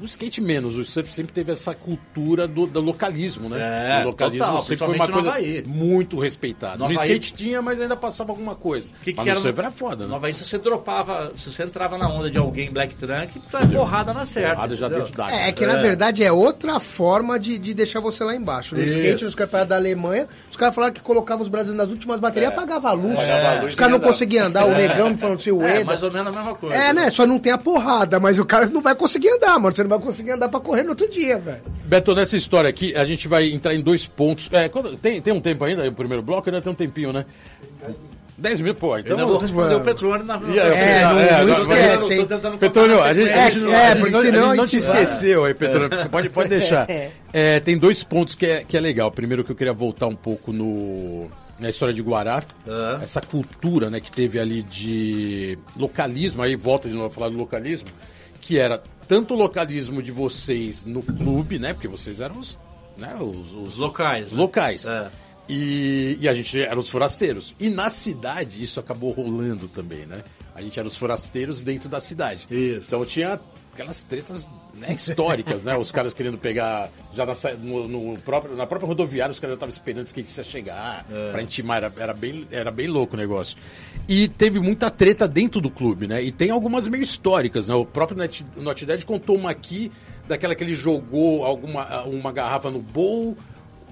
O skate menos, o surf sempre teve essa cultura do, do localismo, né? É, o localismo total, sempre foi uma principalmente no coisa Havaí. muito respeitada. No No, Havaí- skate tinha, mas ainda passava alguma coisa. Que que mas era no surf era foda, né? No Havaí, se você dropava, se você entrava na onda de alguém Black Trunk, é porrada na certa. Porrada já dentro da É, é que na verdade é outra forma de, de deixar você lá embaixo. No Isso. skate, nos campeonatos da Alemanha, os caras falaram que colocavam os brasileiros nas últimas baterias e apagava a luz. Apagava a luz Os caras não conseguiam andar, o negrão me falando assim, o É, mais ou menos a mesma coisa. É, né? Só não tem a porrada, mas o cara não vai conseguir andar, mano. Você não vai conseguir andar pra correr no outro dia, velho. Beto, nessa história aqui, a gente vai entrar em dois pontos. É, quando- tem, tem um tempo ainda, o primeiro bloco ainda tem um tempinho, né? 10 mil, pô. Eu Então, ainda vou responder o Petrone na E aí, É, não, não, é, não esquece, eu tô tentando Petrônio, a gente, a gente não, É, a gente porque não- a gente não te esqueceu aí, Petrônio. Pode, pode deixar. É, tem dois pontos que é, que é legal. Primeiro que eu queria voltar um pouco no, na história de Guará. Ah. Essa cultura né, que teve ali de localismo, aí volta de novo a falar do localismo, que era tanto o localismo de vocês no clube, né? Porque vocês eram os, né, os, os locais. os né? locais. É. E, e a gente era os forasteiros. E na cidade isso acabou rolando também, né? A gente era os forasteiros dentro da cidade. Isso. Então tinha aquelas tretas né, históricas, né? Os caras querendo pegar já na, no, no próprio, na própria rodoviária, os caras já estavam esperando que ia chegar É. pra intimar. Era, era, bem, era bem louco o negócio. E teve muita treta dentro do clube, né? E tem algumas meio históricas, né? O próprio Net, Not Dead contou uma aqui, daquela que ele jogou alguma, uma garrafa no bowl,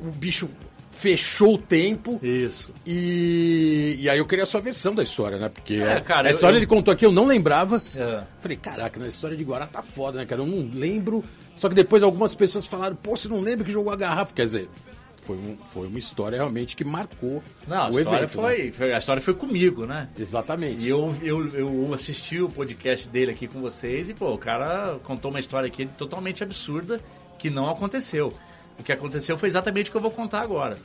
o bicho fechou o tempo. Isso. E, e aí eu queria a sua versão da história, né? Porque É, a- cara, a eu- história eu- ele contou aqui, eu não lembrava. É. Falei, caraca, na história de Guará tá foda, né, cara? Eu não lembro. Só que depois algumas pessoas falaram, pô, você não lembra que jogou a garrafa? Quer dizer, foi, um- foi uma história realmente que marcou Não, a o história, evento. foi, né? foi- a história foi comigo, né? Exatamente. E eu, eu, eu assisti o podcast dele aqui com vocês e, pô, o cara contou uma história aqui totalmente absurda que não aconteceu. O que aconteceu foi exatamente o que eu vou contar agora.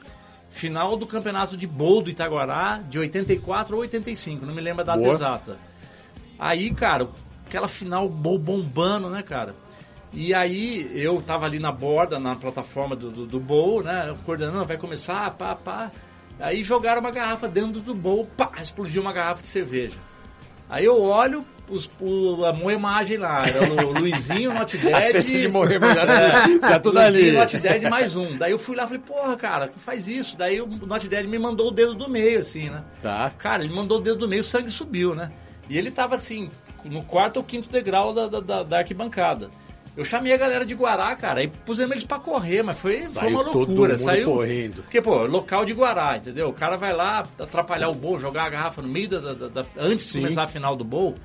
Final do campeonato de bowl do Itaguará, de 84 ou 85, não me lembro a data exata. Aí, cara, aquela final bombando, né, cara? E aí eu tava ali na borda, na plataforma do, do, do bowl, né? Coordenando, vai começar, pá, pá. Aí jogaram uma garrafa dentro do bowl, pá, explodiu uma garrafa de cerveja. Aí eu olho os, o, a minha imagem lá, era o Luizinho, o Not Dead. A cesta de morrer, já, tá- já tudo Luizinho, ali. Not Dead mais um. Daí eu fui lá e falei, porra, cara, que faz isso? Daí o Not Dead me mandou o dedo do meio, assim, né? Tá. Cara, ele mandou o dedo do meio, o sangue subiu, né? E ele tava assim, no quarto ou quinto degrau da, da, da- da arquibancada. Eu chamei a galera de Guará, cara, e pusemos eles pra correr, mas foi, foi Saiu uma todo loucura. Saiu correndo. Porque, pô, local de Guará, entendeu? O cara vai lá atrapalhar o bowl, jogar a garrafa no meio da. da- da- antes de Sim. começar a final do bowl.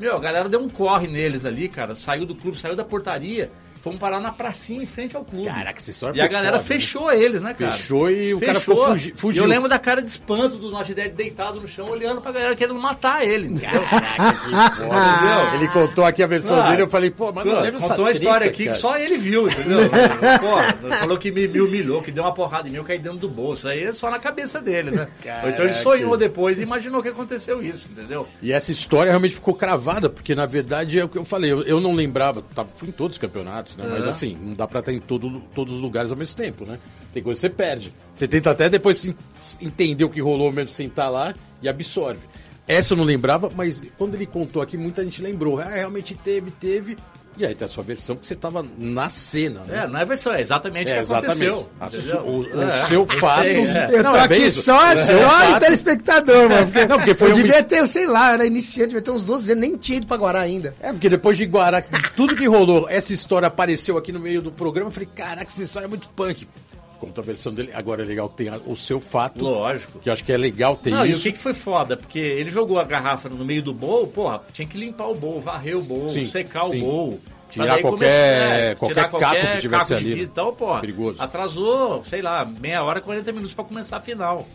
Meu, a galera deu um corre neles ali, cara. Saiu do clube, saiu da portaria. Fomos parar na pracinha em frente ao clube. Caraca, essa história E a galera foda, né? fechou eles, né, cara? Fechou e o cara Fechou. ficou fugi- E fugiu. eu lembro da cara de espanto do Not Dead deitado no chão, olhando pra galera querendo matar ele. Caraca, que foda. Entendeu? Ele contou aqui a versão Ah, dele, eu falei, pô, mas não Pô, lembro essa contou uma história aqui cara. que só ele viu, entendeu? Pô, falou que me, me humilhou, que deu uma porrada em mim, eu caí dentro do bolso. Aí é só na cabeça dele, né? Caraca. Então ele sonhou depois e imaginou que aconteceu isso, entendeu? E essa história realmente ficou cravada, porque na verdade é o que eu falei, eu, eu não lembrava, tá, fui em todos os campeonatos, né? Mas assim, não dá pra estar em todo, todos os lugares ao mesmo tempo, né? Tem coisa que você perde. Você tenta até depois entender o que rolou mesmo sem estar lá e absorve. Essa eu não lembrava, mas quando ele contou aqui, muita gente lembrou. Ah, realmente teve, teve. E aí tem a sua versão que você tava na cena, né? É, não é versão, é exatamente o É, que aconteceu. A entendeu? su- o, o É. seu fato. Eu Não, tô é bem aqui isso. só, só de telespectador, mano. Porque, Não, porque foi eu um- devia ter, sei lá, era iniciante, devia ter uns 12 anos, nem tinha ido pra Guará ainda. É, porque depois de Guará, de tudo que rolou, essa história apareceu aqui no meio do programa, eu falei, caraca, essa história é muito punk. Versão dele. Agora é legal que tenha o seu fato. Lógico. Que acho que é legal ter Não, e o isso. que, que foi foda? Porque ele jogou a garrafa no meio do bowl, porra, tinha que limpar o bowl, varrer o bowl, Sim, secar sim. o bowl. Tirar qualquer- começar- qualquer tirar caco que tivesse caco ali, vidro né? e tal, porra. Perigoso. Atrasou, sei lá, meia hora, 40 minutos pra começar a final.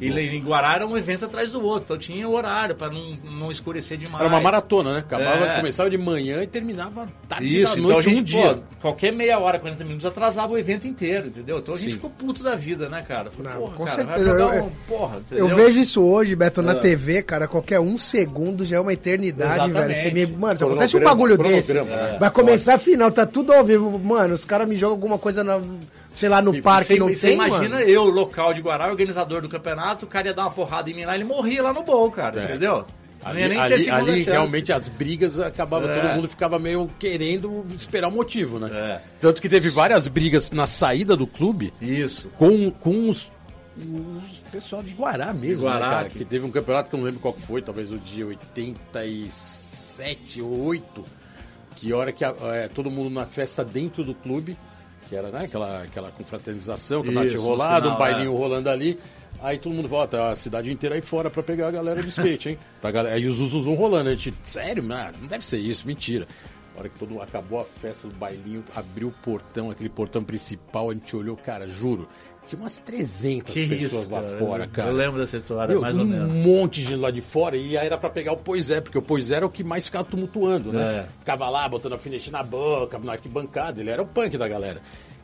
E em Guará era um evento atrás do outro, então tinha horário pra não, não escurecer demais. Era uma maratona, né? Acabava, É. começava de manhã e terminava tarde Isso, da então a noite, gente, um dia. pô, qualquer meia hora, 40 minutos atrasava o evento inteiro, entendeu? Então a gente Sim. ficou puto da vida, né, cara? Falei, Não, porra, com cara, certeza, eu- um, porra, Eu vejo isso hoje, Beto, na É. TV, cara. Qualquer um segundo já é uma eternidade, Exatamente. velho. Você me... Mano, se acontece um bagulho desse, é. vai começar a final, tá tudo ao vivo. Mano, os caras me jogam alguma coisa, na, sei lá, no E parque, você, não você tem, imagina mano? eu, local de Guará, organizador do campeonato, o cara ia dar uma porrada em mim lá, ele morria lá no bol, cara, É. entendeu? Ali, ali, ali realmente as brigas acabava, É. todo mundo ficava meio querendo esperar o motivo, né? É. Tanto que teve várias brigas na saída do clube Isso. com, com os, os pessoal de Guará mesmo, Guará, né, cara? que- Que teve um campeonato que eu não lembro qual foi, talvez o dia 87 ou 8, que hora que a- é, todo mundo na festa dentro do clube, que era né, aquela, aquela confraternização, que Isso, rolado, um bailinho é. rolando ali. Aí todo mundo volta, a cidade inteira aí fora pra pegar a galera do skate, hein? Pra galera, aí os zum rolando, a gente, sério, mano, não deve ser isso, mentira. A hora que todo mundo acabou a festa do bailinho, abriu o portão, aquele portão principal, a gente olhou, cara, juro, tinha umas 300 Que pessoas isso, lá cara. fora, cara. Eu lembro dessa história, Meu, mais ou um menos. monte de gente lá de fora e aí era pra pegar o Pois é, porque o Pois é era o que mais ficava tumultuando, né? É. Ficava lá botando a alfinete na boca, na arquibancada, ele era o punk da galera.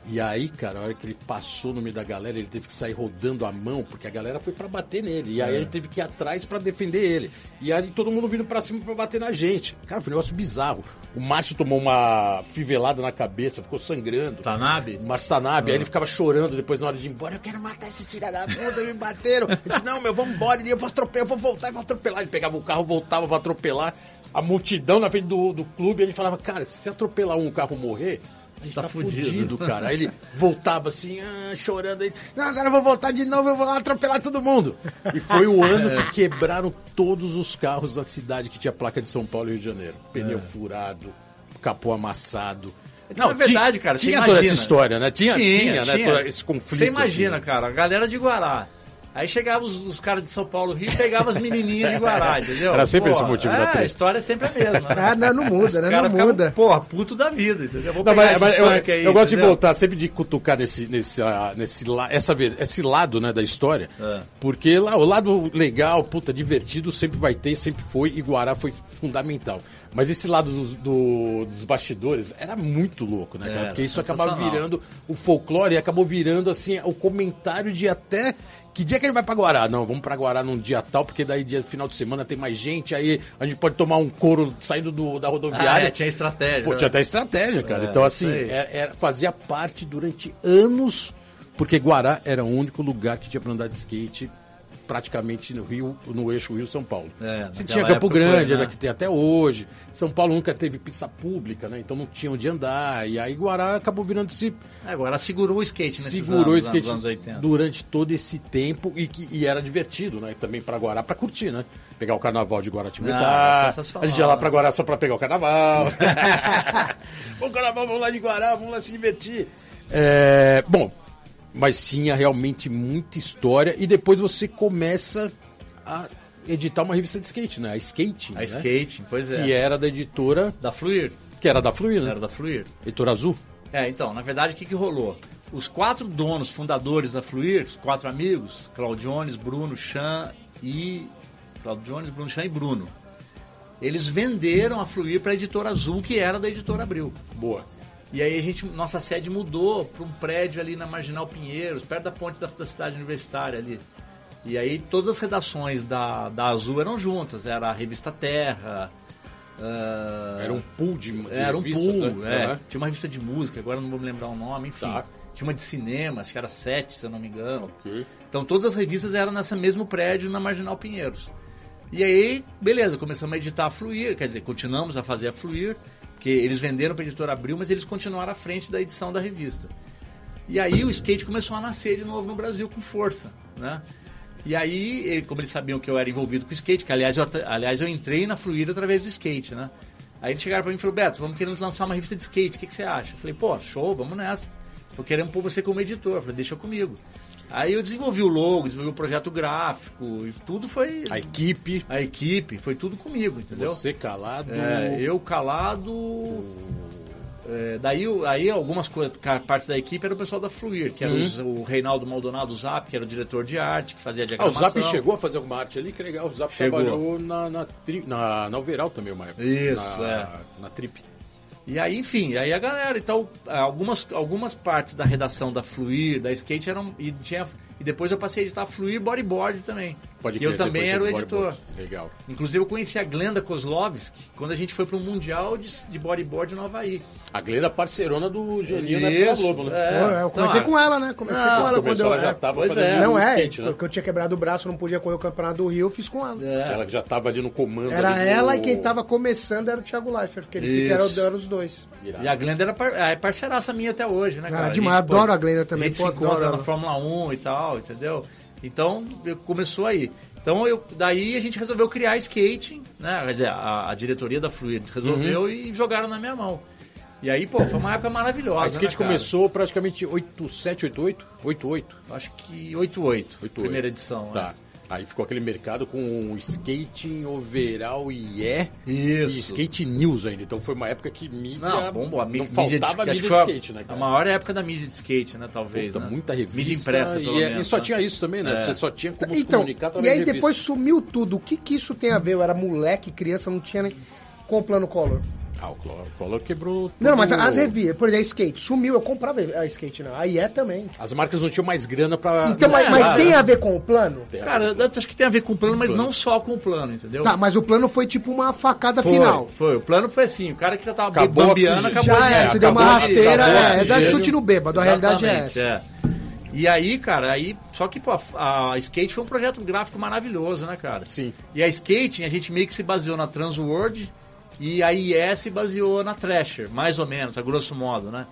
E aí, cara, a hora que ele passou no meio da galera, ele teve que sair rodando a mão, porque a galera foi pra bater nele. E aí É. ele teve que ir atrás pra defender ele. E aí todo mundo vindo pra cima pra bater na gente. Cara, foi um negócio bizarro. O Márcio tomou uma fivelada na cabeça, ficou sangrando. Tanabe? Marstanabe, Ah. aí ele ficava chorando depois na hora de ir embora. Eu quero matar esses filha da puta, me bateram. Eu disse, não, meu, vamos embora. Ele, eu vou atropelar, eu vou voltar, eu vou atropelar. Ele pegava o carro, voltava, vou atropelar. A multidão na frente do, do clube, ele falava, cara, se você atropelar um carro morrer, tá, Tá fudido. fudido. cara. Aí ele voltava assim, ah, chorando. Aí, não, agora eu vou voltar de novo, eu vou lá atropelar todo mundo. E foi o ano É. que quebraram todos os carros da cidade que tinha placa de São Paulo e Rio de Janeiro. Pneu furado, capô amassado. Não, é verdade, tinha, cara. Tinha imagina. toda essa história, né? Tinha, tinha, né? todo esse conflito. Você imagina, assim. cara, a galera de Guará. Aí chegavam os, os caras de São Paulo Rio e pegavam as menininhas de Guará, entendeu? Era sempre esse Porra, motivo é, da treta. A história é sempre a mesma. Né? Ah, não, não muda, né? Não ficavam, muda. porra, puto da vida, entendeu? Vou Não, mas, esse mas eu, aí, eu gosto de voltar sempre de cutucar nesse, nesse, ah, nesse, la- essa, esse lado né, da história. É. Porque lá, o lado legal, puta, divertido, sempre vai ter, sempre foi, e Guará foi fundamental. Mas esse lado dos, do- dos bastidores era muito louco, né, cara? Porque isso acabava virando o folclore e acabou virando, assim, o comentário de até. Que dia que ele vai pra Guará? Não, vamos pra Guará num dia tal, porque daí dia final de semana tem mais gente, aí a gente pode tomar um couro saindo do- da Ah, rodoviária. é, tinha estratégia. Pô, né? tinha até estratégia, cara. É, então, assim, é- é- fazia parte durante anos, porque Guará era o único lugar que tinha pra andar de skate praticamente no Rio, no eixo Rio-São Paulo. É, Você naquela tinha Campo época foi, Grande, né? era que tem até hoje. São Paulo nunca teve pista pública, né? Então não tinha onde andar. E aí Guará acabou virando esse. É, Agora segurou o skate Segurou o anos, skate nos anos 80. durante todo esse tempo e, que, e era divertido, né? Também pra Guará, pra curtir, né? Pegar o carnaval de Ah, Guaratinguetá. sensacional, a gente ia lá pra Guará só pra pegar o carnaval. Vamos carnaval, vamos lá de Guará, vamos lá se divertir. É, bom, mas tinha realmente muita história e depois você começa a editar uma revista de skate, né? A Skate, A né? skate, pois é. Que era da editora, Da Fluir. que era da Fluir, né? Era da Fluir. Editora Azul. É, então, na verdade, o que, que rolou? Os quatro donos fundadores da Fluir, os quatro amigos, Claudiones, Bruno, Chan e. Claudiones, Bruno, Chan e Bruno. Eles venderam a Fluir para a editora Azul, que era da editora Abril. Boa. E aí a gente, nossa sede mudou para um prédio ali na Marginal Pinheiros, perto da ponte da, da cidade universitária ali. E aí todas as redações da, da Azul eram juntas, era a revista Terra. ah, Era um pool de, de era um revistas, pool, né? é. Aham. Tinha uma revista de música, agora não vou me lembrar o nome, enfim. Tá. Tinha uma de cinema, acho que era sete, se eu não me engano. Ok. Então todas as revistas eram nesse mesmo prédio na Marginal Pinheiros. E aí, beleza, começamos a editar a Fluir, quer dizer, continuamos a fazer a Fluir, que eles venderam para a editora Abril, mas eles continuaram à frente da edição da revista. E aí o skate começou a nascer de novo no Brasil com força, né? E aí, como eles sabiam que eu era envolvido com skate, que aliás eu, aliás eu entrei na Fluir através do skate, né? Aí eles chegaram para mim e falaram, Beto, vamos querendo lançar uma revista de skate, o que, que você acha? Eu falei, pô, show, vamos nessa. Tô querendo pôr você como editor. Eu falei, deixa comigo. Aí eu desenvolvi o logo, desenvolvi o projeto gráfico, e tudo foi. A equipe. A equipe, foi tudo comigo, entendeu? Você calado. É, eu calado. É, daí o- aí algumas coisas, partes da equipe era o pessoal da Fluir, que era os- o Reinaldo Maldonado Zap, que era o diretor de arte, que fazia a Ah, o diagramação. Zap chegou a fazer alguma arte ali, que legal. O Zap Chegou. trabalhou na, na, tri, na, na Overall também, uma época. Isso, na, é. Na Trip. E aí, enfim, aí a galera, então, algumas, algumas partes da redação da Fluir, da Skate eram. E, tinha, e depois eu passei a editar Fluir Bodyboard também. Pode e eu crer, também era o editor. Legal. Inclusive eu conheci a Glenda Kozlovski quando a gente foi para um mundial de, de bodyboard no Havaí. A Glenda parceirona do Geninho na Globo, né? é. Pô, eu comecei Então, com ela, né? Comecei Não, com ela quando eu. ela já é, tava pois fazendo é. Não é, skate, né? porque eu tinha quebrado o braço, não podia correr o campeonato do Rio, eu fiz com ela. É. Ela que já tava ali no comando. Era do- ela e quem tava começando era o Thiago Leifert, que ele era, o- eram os dois. E a Glenda era par, é parceiraça minha até hoje, né, Ah, cara? demais, gente, adoro a Glenda também, A gente pô, se encontra na. Fórmula 1 e tal, entendeu? Então, começou aí. Então, eu, daí a gente resolveu criar skating, né? Quer dizer, a, a diretoria da Fluid resolveu Uhum. e jogaram na minha mão. E aí, pô, foi uma época maravilhosa. A skate né, começou praticamente 87, 88? 88. Acho que 88, 88. primeira edição. Tá. né? Aí ficou aquele mercado com skating, overall e é. Isso. E skate news ainda. Então foi uma época que mídia. Não, bombou. A não mídia de, faltava mídia de foi a- skate, né, A cara? maior época da mídia de skate, né, talvez. Puta, né? muita revista. Mídia impressa, pelo e, é- menos. e só né? tinha isso também, né? É. Você só tinha como se Então, comunicar e aí de depois sumiu tudo. O que que isso tem a ver? Eu era moleque, criança, não tinha nem com o plano color. Ah, o Collor, o Collor quebrou. Não, mas tudo. as revistas, por exemplo, a skate, sumiu, eu comprava a skate, não. A IE também. As marcas não tinham mais grana pra. Então, mas, mas tem a ver com o plano? Cara, eu acho que tem a ver com o plano, mas não só com o plano, entendeu? Tá, mas o plano foi tipo uma facada foi, final. Foi, o plano foi assim, o cara que já tava Acabou bambiando, oxigênio. acabou Já é, você deu uma rasteira, é, é dar chute no bêbado, a realidade é essa. é. E aí, cara, aí. Só que, pô, a, a Skate foi um projeto gráfico maravilhoso, né, cara? Sim. E a Skating, a gente meio que se baseou na Transworld e a IE se baseou na Thrasher, mais ou menos, a grosso modo, né?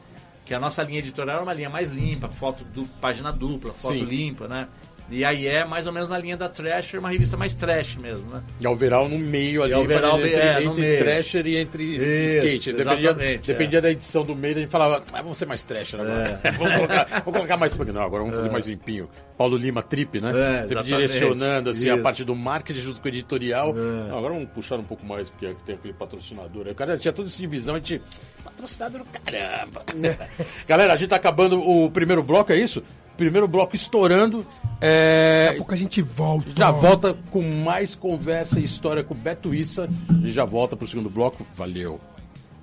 Que a nossa linha editorial era uma linha mais limpa, foto du página dupla, foto Sim. limpa, né? E a IE mais ou menos na linha da Thrasher, uma revista mais trash mesmo, né? E overall no meio ali. E entre, é, entre meio. Thrasher e entre Isso, skate. Dependia, dependia é. da edição do meio, a gente falava, ah, vamos ser mais Thrasher agora. vamos, colocar, vamos colocar mais. Não, agora vamos fazer mais limpinho. Paulo Lima Trip, né? É, Sempre direcionando assim, a parte do marketing junto com o editorial. É. Não, agora vamos puxar um pouco mais, porque tem aquele patrocinador. aí. O cara tinha toda essa divisão, a gente. Patrocinador do caramba! Galera, a gente tá acabando o primeiro bloco, é isso? Primeiro bloco estourando. É, Daqui a pouco a gente volta. já volta com mais conversa e história com o Beto Issa. E já volta pro segundo bloco. Valeu.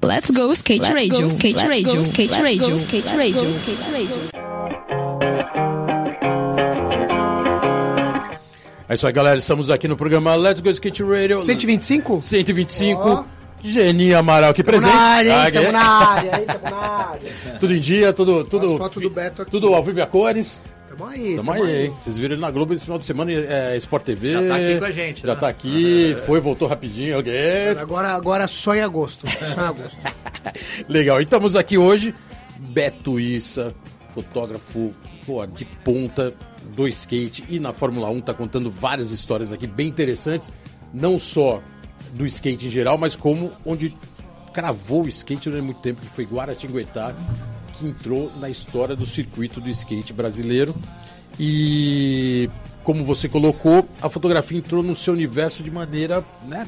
Let's go skate Let's radio, go, skate let's radio, go, skate let's radio, go, skate let's radio, go, skate radio. É isso aí, galera. Estamos aqui no programa Let's Go Skate Radio. 125? 125. Ó. Geninho Amaral aqui Tamo presente. na área, Ah, hein? Tamo é. na área, hein? Tamo na área. Tudo em dia, tudo. tudo As fotos do Beto aqui. Tudo ao vivo e a cores. Tamo aí, Tamo aí, hein? Vocês viram ele na Globo esse final de semana, é, Sport TV. Já tá aqui com a gente, Já né? tá aqui, foi, voltou rapidinho. ok? Agora, agora só em agosto. Só em agosto. Legal, e estamos aqui hoje, Beto Issa, fotógrafo pô, de ponta do skate e na Fórmula 1, tá contando várias histórias aqui bem interessantes, não só do skate em geral, mas como onde cravou o skate durante muito tempo, que foi Guaratinguetá, que entrou na história do circuito do skate brasileiro. E como você colocou, a fotografia entrou no seu universo de maneira, né,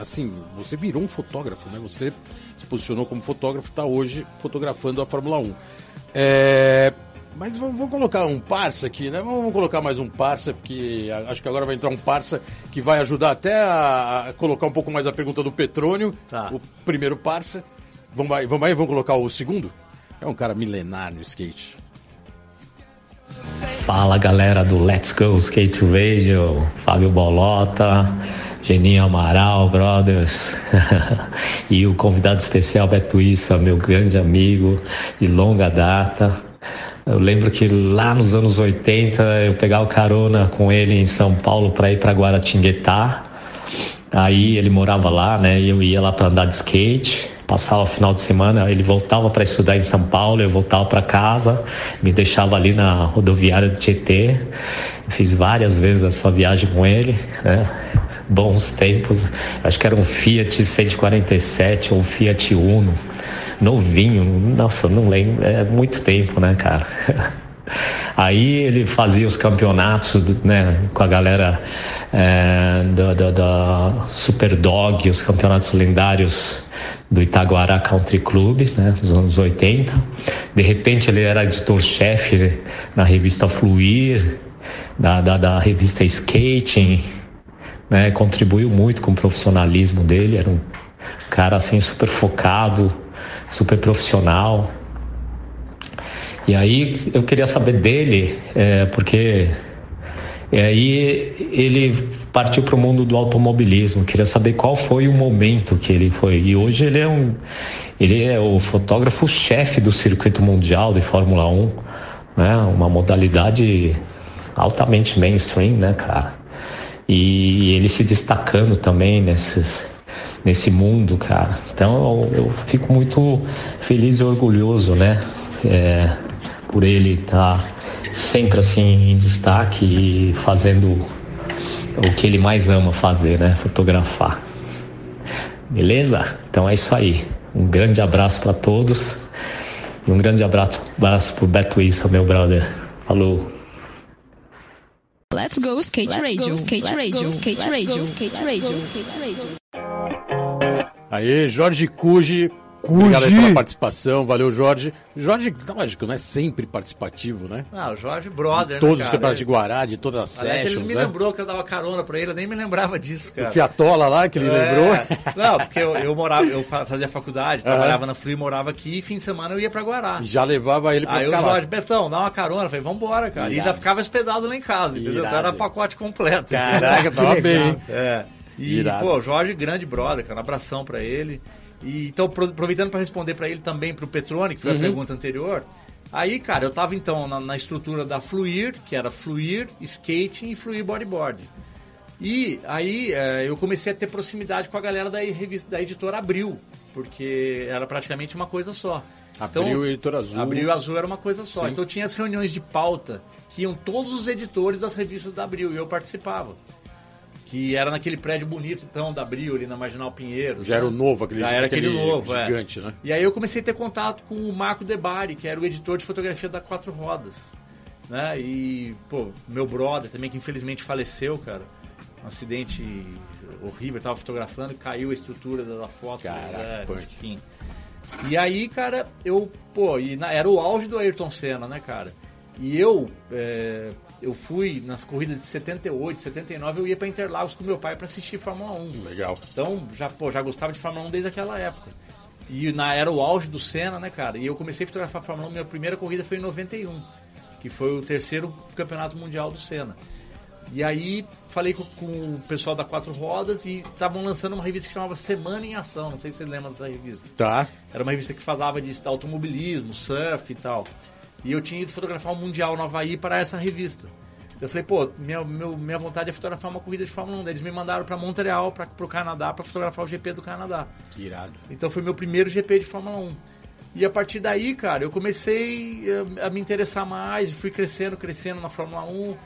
assim, você virou um fotógrafo, né? Você se posicionou como fotógrafo, está hoje fotografando a Fórmula 1. É, mas vamos, vamos colocar um parça aqui, né? Vamos colocar mais um parça, porque acho que agora vai entrar um parça que vai ajudar até a, a colocar um pouco mais a pergunta do Petrônio. Tá. O primeiro parça. Vamos aí, vamos aí, vamos colocar o segundo? É um cara milenar no skate. Fala galera do Let's Go Skate Radio, Fábio Bolota, Geninho Amaral, brothers, e o convidado especial Beto Issa, meu grande amigo de longa data. Eu lembro que lá nos anos 80 eu pegava carona com ele em São Paulo para ir para Guaratinguetá. Aí ele morava lá, né? E eu ia lá para andar de skate. Passava o final de semana, ele voltava para estudar em São Paulo, eu voltava para casa, me deixava ali na rodoviária de Tietê. Fiz várias vezes essa viagem com ele, né? Bons tempos. Acho que era um Fiat 147 ou um Fiat Uno. Novinho, nossa, não lembro, é muito tempo, né, cara? Aí ele fazia os campeonatos né, com a galera é, da, da, da Super Dog, os campeonatos lendários do Itaguará Country Club, né, nos anos 80. De repente ele era editor-chefe na revista Fluir, da, da, da revista Skating, né, contribuiu muito com o profissionalismo dele, era um cara assim super focado, super profissional. E aí eu queria saber dele, é, porque e aí ele partiu para o mundo do automobilismo. Queria saber qual foi o momento que ele foi. E hoje ele é um, ele é o fotógrafo-chefe do circuito mundial de Fórmula 1, né? Uma modalidade altamente mainstream, né, cara? E ele se destacando também nesses, nesse mundo, cara. Então eu, eu fico muito feliz e orgulhoso, né? É, por ele estar tá sempre assim em destaque e fazendo o que ele mais ama fazer, né? Fotografar. Beleza? Então é isso aí. Um grande abraço para todos e um grande abraço, abraço pro Beto Issa, meu brother. Falou. Let's go skate Let's radio, go, skate radio, skate radio, skate radio, skate radio. Aê, Jorge Cuji Obrigado aí pela participação, valeu Jorge. Jorge, lógico, não é sempre participativo, né? Ah, o Jorge brother, de Todos né, os campeonatos de Guará, de todas as Aliás, sessions, ele me né? lembrou que eu dava carona pra ele, eu nem me lembrava disso, cara. O Fiatola lá, que ele é... lembrou? Não, porque eu, eu, morava, eu fazia faculdade, trabalhava na Free, morava aqui, e fim de semana eu ia pra Guará. Já levava ele pra Aí o Jorge, Betão, dá uma carona, eu falei, vambora, cara. Irado. E ainda ficava hospedado lá em casa, entendeu? Então era pacote completo. Caraca, tava bem. É. E, Irado. pô, Jorge, grande brother, cara, um abração pra ele. E, então, aproveitando para responder para ele também, para o Petrone, que foi uhum. a pergunta anterior. Aí, cara, eu tava então na, na, estrutura da Fluir, que era Fluir, Skating e Fluir Bodyboard. E aí é, eu comecei a ter proximidade com a galera da, revista, da editora Abril, porque era praticamente uma coisa só. Abril então, e Editora Azul. Abril e Azul era uma coisa só. Sim. Então tinha as reuniões de pauta que iam todos os editores das revistas da Abril e eu participava que era naquele prédio bonito então da Abril ali na Marginal Pinheiro. Já né? era o novo, aquele, Já era aquele, aquele novo, é. gigante, é. né? E aí eu comecei a ter contato com o Marco Debari, que era o editor de fotografia da Quatro Rodas. Né? E, pô, meu brother também, que infelizmente faleceu, cara. Um acidente horrível, tava fotografando, caiu a estrutura da foto. Caraca, é, enfim. E aí, cara, eu, pô, e na, era o auge do Ayrton Senna, né, cara? E eu, é, eu fui nas corridas de 78, 79, eu ia para Interlagos com meu pai para assistir Fórmula 1. Legal. Então, já, pô, já gostava de Fórmula 1 desde aquela época. E na, era o auge do Senna, né, cara? E eu comecei a fotografar a Fórmula 1, minha primeira corrida foi em 91, que foi o terceiro campeonato mundial do Senna. E aí falei com, com o pessoal da Quatro Rodas e estavam lançando uma revista que chamava Semana em Ação. Não sei se você lembra dessa revista. Tá. Era uma revista que falava de automobilismo, surf e tal. E eu tinha ido fotografar o um Mundial no Havaí para essa revista. Eu falei, pô, minha, meu, minha vontade é fotografar uma corrida de Fórmula 1. Eles me mandaram para Montreal, para o Canadá, para fotografar o GP do Canadá. Que irado. Então foi meu primeiro GP de Fórmula 1. E a partir daí, cara, eu comecei a, a me interessar mais, fui crescendo, crescendo na Fórmula 1.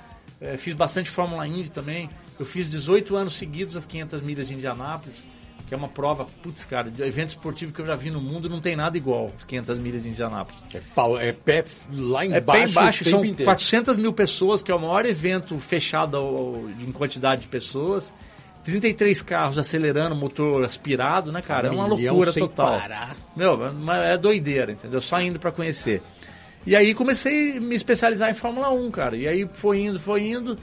É, fiz bastante Fórmula Indy também. Eu fiz 18 anos seguidos as 500 milhas de Indianápolis que é uma prova, putz, cara, de evento esportivo que eu já vi no mundo, não tem nada igual as 500 milhas de Indianápolis. É, pau, é pé lá embaixo. É pé embaixo, são inteiro. 400 mil pessoas, que é o maior evento fechado ao, em quantidade de pessoas. 33 carros acelerando, motor aspirado, né, cara? Um é uma loucura total. Parar. Meu, é doideira, entendeu? Só indo para conhecer. E aí comecei a me especializar em Fórmula 1, cara. E aí foi indo, foi indo.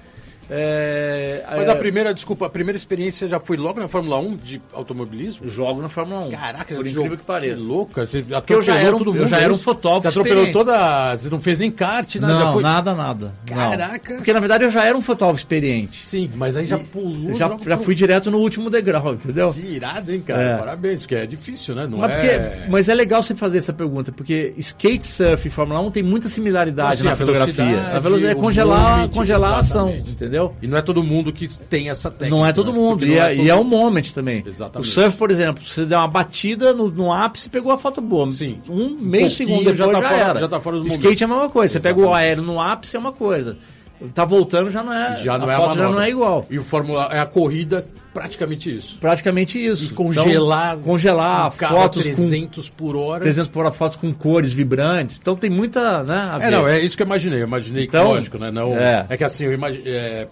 É, Mas é, a primeira, desculpa, a primeira experiência já foi logo na Fórmula 1 de automobilismo? Jogo na Fórmula 1. Caraca, por incrível que pareça. Que louca, você Porque eu já era um, eu já era um fotógrafo. Você atropelou toda. Você não fez nem kart, nada? Não, foi... nada, nada. Caraca. Não. Porque na verdade eu já era um fotógrafo experiente. Sim, mas aí já pulou. Já, já fui direto no último degrau, entendeu? Que irado, hein, cara? É. Parabéns, porque é difícil, né? Não mas, é... Porque, mas é legal você fazer essa pergunta, porque skate surf e Fórmula 1 tem muita similaridade na a fotografia. A velocidade é congelar, congelar a ação, entendeu? E não é todo mundo que tem essa técnica. Não é todo né? mundo. E, é, é todo... e, é, um moment também. Exatamente. O surf, por exemplo, você deu uma batida no, no ápice pegou a foto boa. Sim. Um meio um segundo depois já, tá já fora, era. Já tá fora do Skate momento. é a mesma coisa. Você pega o aéreo no ápice é uma coisa. Tá voltando já não é. Já não a é foto já não é igual. E o Fórmula é a corrida praticamente isso. Praticamente isso. E congelar, então, congelar fotos 300 por com hora. 300 por hora, fotos com cores vibrantes. Então tem muita, né? É, não, é isso que eu imaginei. Eu imaginei Então, que, lógico, né? Não, é. é. que assim, eu imaginei.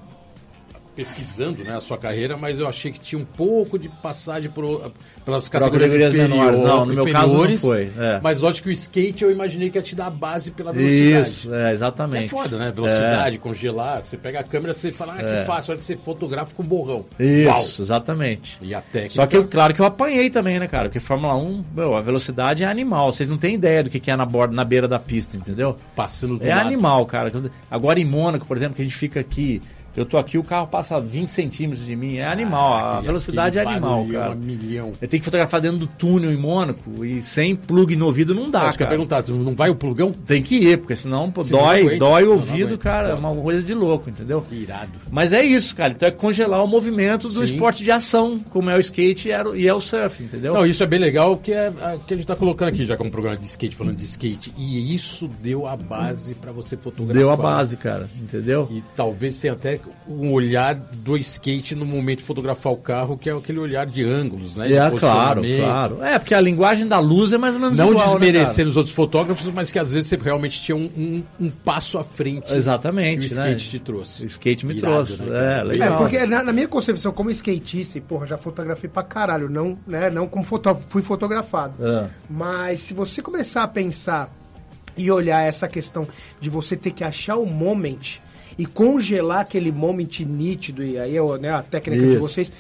Pesquisando né, a sua carreira, mas eu achei que tinha um pouco de passagem por, pelas categorias, categorias menores. Não, no meu caso não foi, é. Mas lógico que o skate eu imaginei que ia te dar a base pela velocidade. Isso, é, Que é exatamente. foda, né? Velocidade, congelar. Você pega a câmera você fala, ah, que É. fácil, olha que você fotografa com borrão. Isso, Uau! exatamente. E a técnica. Só que, claro que eu apanhei também, né, cara? Porque Fórmula 1, meu, a velocidade é animal. Vocês não têm ideia do que que é na borda, na beira da pista, entendeu? passando do É lado. animal, cara. Agora em Mônaco, por exemplo, que a gente fica aqui, eu tô aqui, o carro passa 20 centímetros de mim. É animal, a Aquele- velocidade é animal, cara. a milhão. Eu tenho que fotografar dentro do túnel em Mônaco e sem plug no ouvido não dá, Acho que eu perguntar, não vai o plugão? Tem que ir, porque senão pô, dói, aguenta. dói o ouvido, aguenta. cara. É uma coisa de louco, entendeu? Irado. Mas é isso, cara. Então é congelar o movimento do Sim. esporte de ação, como é o skate e é o- e é o surf, entendeu? Não, isso é bem legal, que é a, que a gente tá colocando aqui, já é um programa de skate, falando de skate. E isso deu a base para você fotografar. Deu a base, cara, entendeu? E talvez tenha até um olhar do skate no momento de fotografar o carro, que é aquele olhar de ângulos, né? de É, claro, claro. É, porque a linguagem da luz é mais ou menos Não igual, né, desmerecendo os outros fotógrafos, mas que às vezes você realmente tinha um, um- um passo à frente. Exatamente, que o né? skate te trouxe. O skate me Irado, trouxe. né, é, É, legal. porque na, na minha concepção, como skatista, e porra, já fotografei pra caralho, não, né, não como fotógrafo, fui fotografado. É. Mas se você começar a pensar e olhar essa questão de você ter que achar o moment e congelar aquele moment nítido, e aí é né, a técnica de Isso. vocês,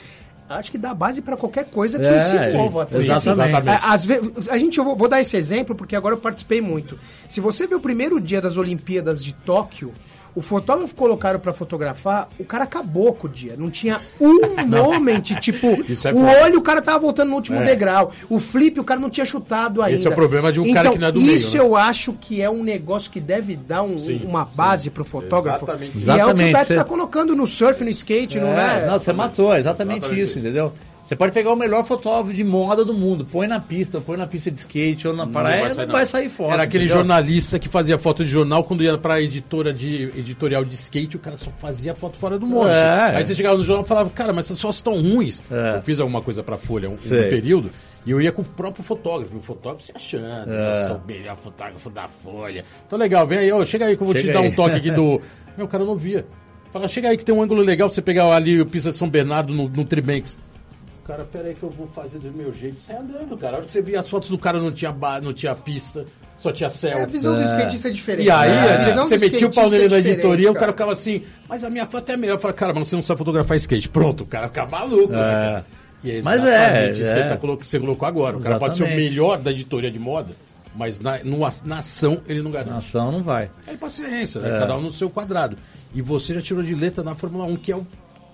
acho que dá base pra qualquer coisa que É, se envolva. sim, exatamente. É, Às vezes, a gente, eu vou, vou dar esse exemplo porque agora eu participei muito. Se você vê o primeiro dia das Olimpíadas de Tóquio, o fotógrafo colocaram pra fotografar, o cara acabou com o dia. Não tinha um moment, tipo, Isso é o foda. olho o cara tava voltando no último É. degrau. O flip o cara não tinha chutado ainda. Esse é o problema de um cara Então, que não é do meio, Isso né? eu acho que é um negócio que deve dar um- Sim, uma base pro fotógrafo. Exatamente. E é o que o Exatamente, Beto você- tá colocando no surf, no skate, não é? Não, você matou, é exatamente, Exatamente isso, entendeu? Você pode pegar o melhor fotógrafo de moda do mundo, põe na pista, põe na pista de skate ou na praia, não vai sair, foto. Era aquele entendeu? jornalista que fazia foto de jornal quando ia pra editora de editorial de skate, o cara só fazia foto fora do monte. É. Aí você chegava no jornal e falava, cara, mas essas fotos estão ruins. É. Eu fiz alguma coisa pra Folha um, um período e eu ia com o próprio fotógrafo, o fotógrafo se achando, É. eu sou o melhor fotógrafo da Folha. Então legal, vem aí, ó, chega aí que eu vou Chega te dar aí. um toque aqui do. Meu, o cara não via. Fala, chega aí que tem um ângulo legal pra você pegar ali o pista de São Bernardo no, no Tribanks. Cara, pera aí que eu vou fazer do meu jeito. Sai andando, cara. A hora que você via as fotos do cara não tinha, ba... não tinha pista, só tinha céu. É, a visão do skatista é diferente. E aí, né? A você, metia o pau skatista nele é na diferente, editoria, o cara ficava assim, mas a minha foto é melhor. Eu falei, cara, mas você não sabe fotografar skate. Pronto, o cara fica maluco. né, cara? E é Mas é, isso é. tá que você colocou agora. O cara pode ser o melhor da editoria de moda, mas na, no, na ação ele não garante. Nação não vai. É paciência, né? É. Cada um no seu quadrado. E você já tirou de letra na Fórmula 1, que é o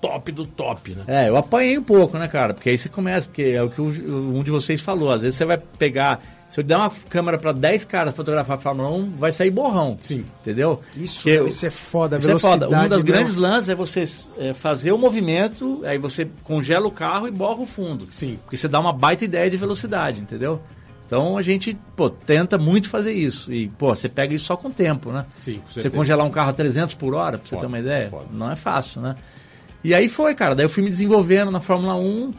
top do top, né? É, eu apanhei um pouco, né, cara? Porque aí você começa, porque é o que um de vocês falou. Às vezes você vai pegar. Se eu der uma câmera pra 10 caras fotografar a Fórmula 1, vai sair borrão. Sim. Entendeu? Isso Porque deve ser foda, a Isso é foda. velocidade. Um das meu. grandes lances é você é, fazer o movimento, aí você congela o carro e borra o fundo. Sim. Porque você dá uma baita ideia de velocidade, entendeu? Então a gente, pô, tenta muito fazer isso. E, pô, você pega isso só com o tempo, né? Sim, com Você congelar um carro a 300 por hora, pra você Foda, ter uma ideia, foda. não é fácil, né? E aí foi, cara. Daí eu fui me desenvolvendo na Fórmula 1.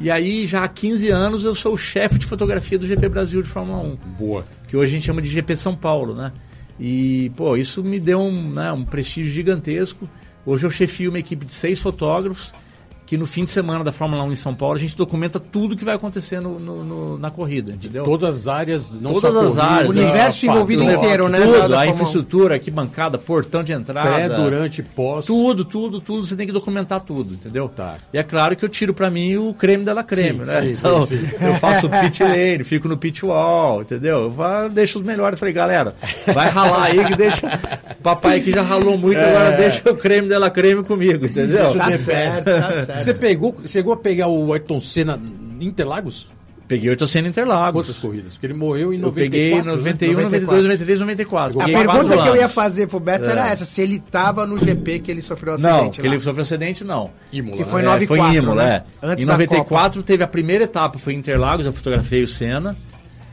E aí, já há 15 anos, eu sou o chefe de fotografia do GP Brasil de Fórmula 1 Boa. que hoje a gente chama de GP São Paulo, né? E, pô, isso me deu um, né, um prestígio gigantesco. Hoje eu chefio uma equipe de seis fotógrafos que no fim de semana da Fórmula 1 em São Paulo a gente documenta tudo que vai acontecer no, no- no- na corrida, entendeu? Todas as áreas, não Todas só as corrida, áreas, O universo padrão, envolvido inteiro, né, Tudo, a Fórmula 1. infraestrutura, arquibancada, portão de entrada. Pré, durante, pós. Tudo, tudo, tudo, você tem que documentar tudo, entendeu? Tá. E é claro que eu tiro pra mim o creme dela creme, Sim, né? sim, então, sim, sim. eu faço o pit lane, fico no pit wall, entendeu? Eu vou, deixo os melhores. Falei, galera, vai ralar aí que deixa. O papai aqui já ralou muito, agora deixa o creme dela creme comigo, entendeu? Deixa Tá certo, tá certo. Você pegou, chegou a pegar o Ayrton Senna em Interlagos? Peguei 800 Interlagos. Quantas corridas? Porque ele morreu em Eu 94. peguei né? 91, 92, 94. 93, 94. A Peguei pergunta quatro que eu ia fazer pro Beto era É. essa, se ele tava no GP que ele sofreu o Não, acidente que lá. ele sofreu acidente, não. Imola, Que né? foi É, 94, foi em Imola, né? é. Antes em da 94 teve a primeira etapa, foi em Interlagos, eu fotografei o Senna.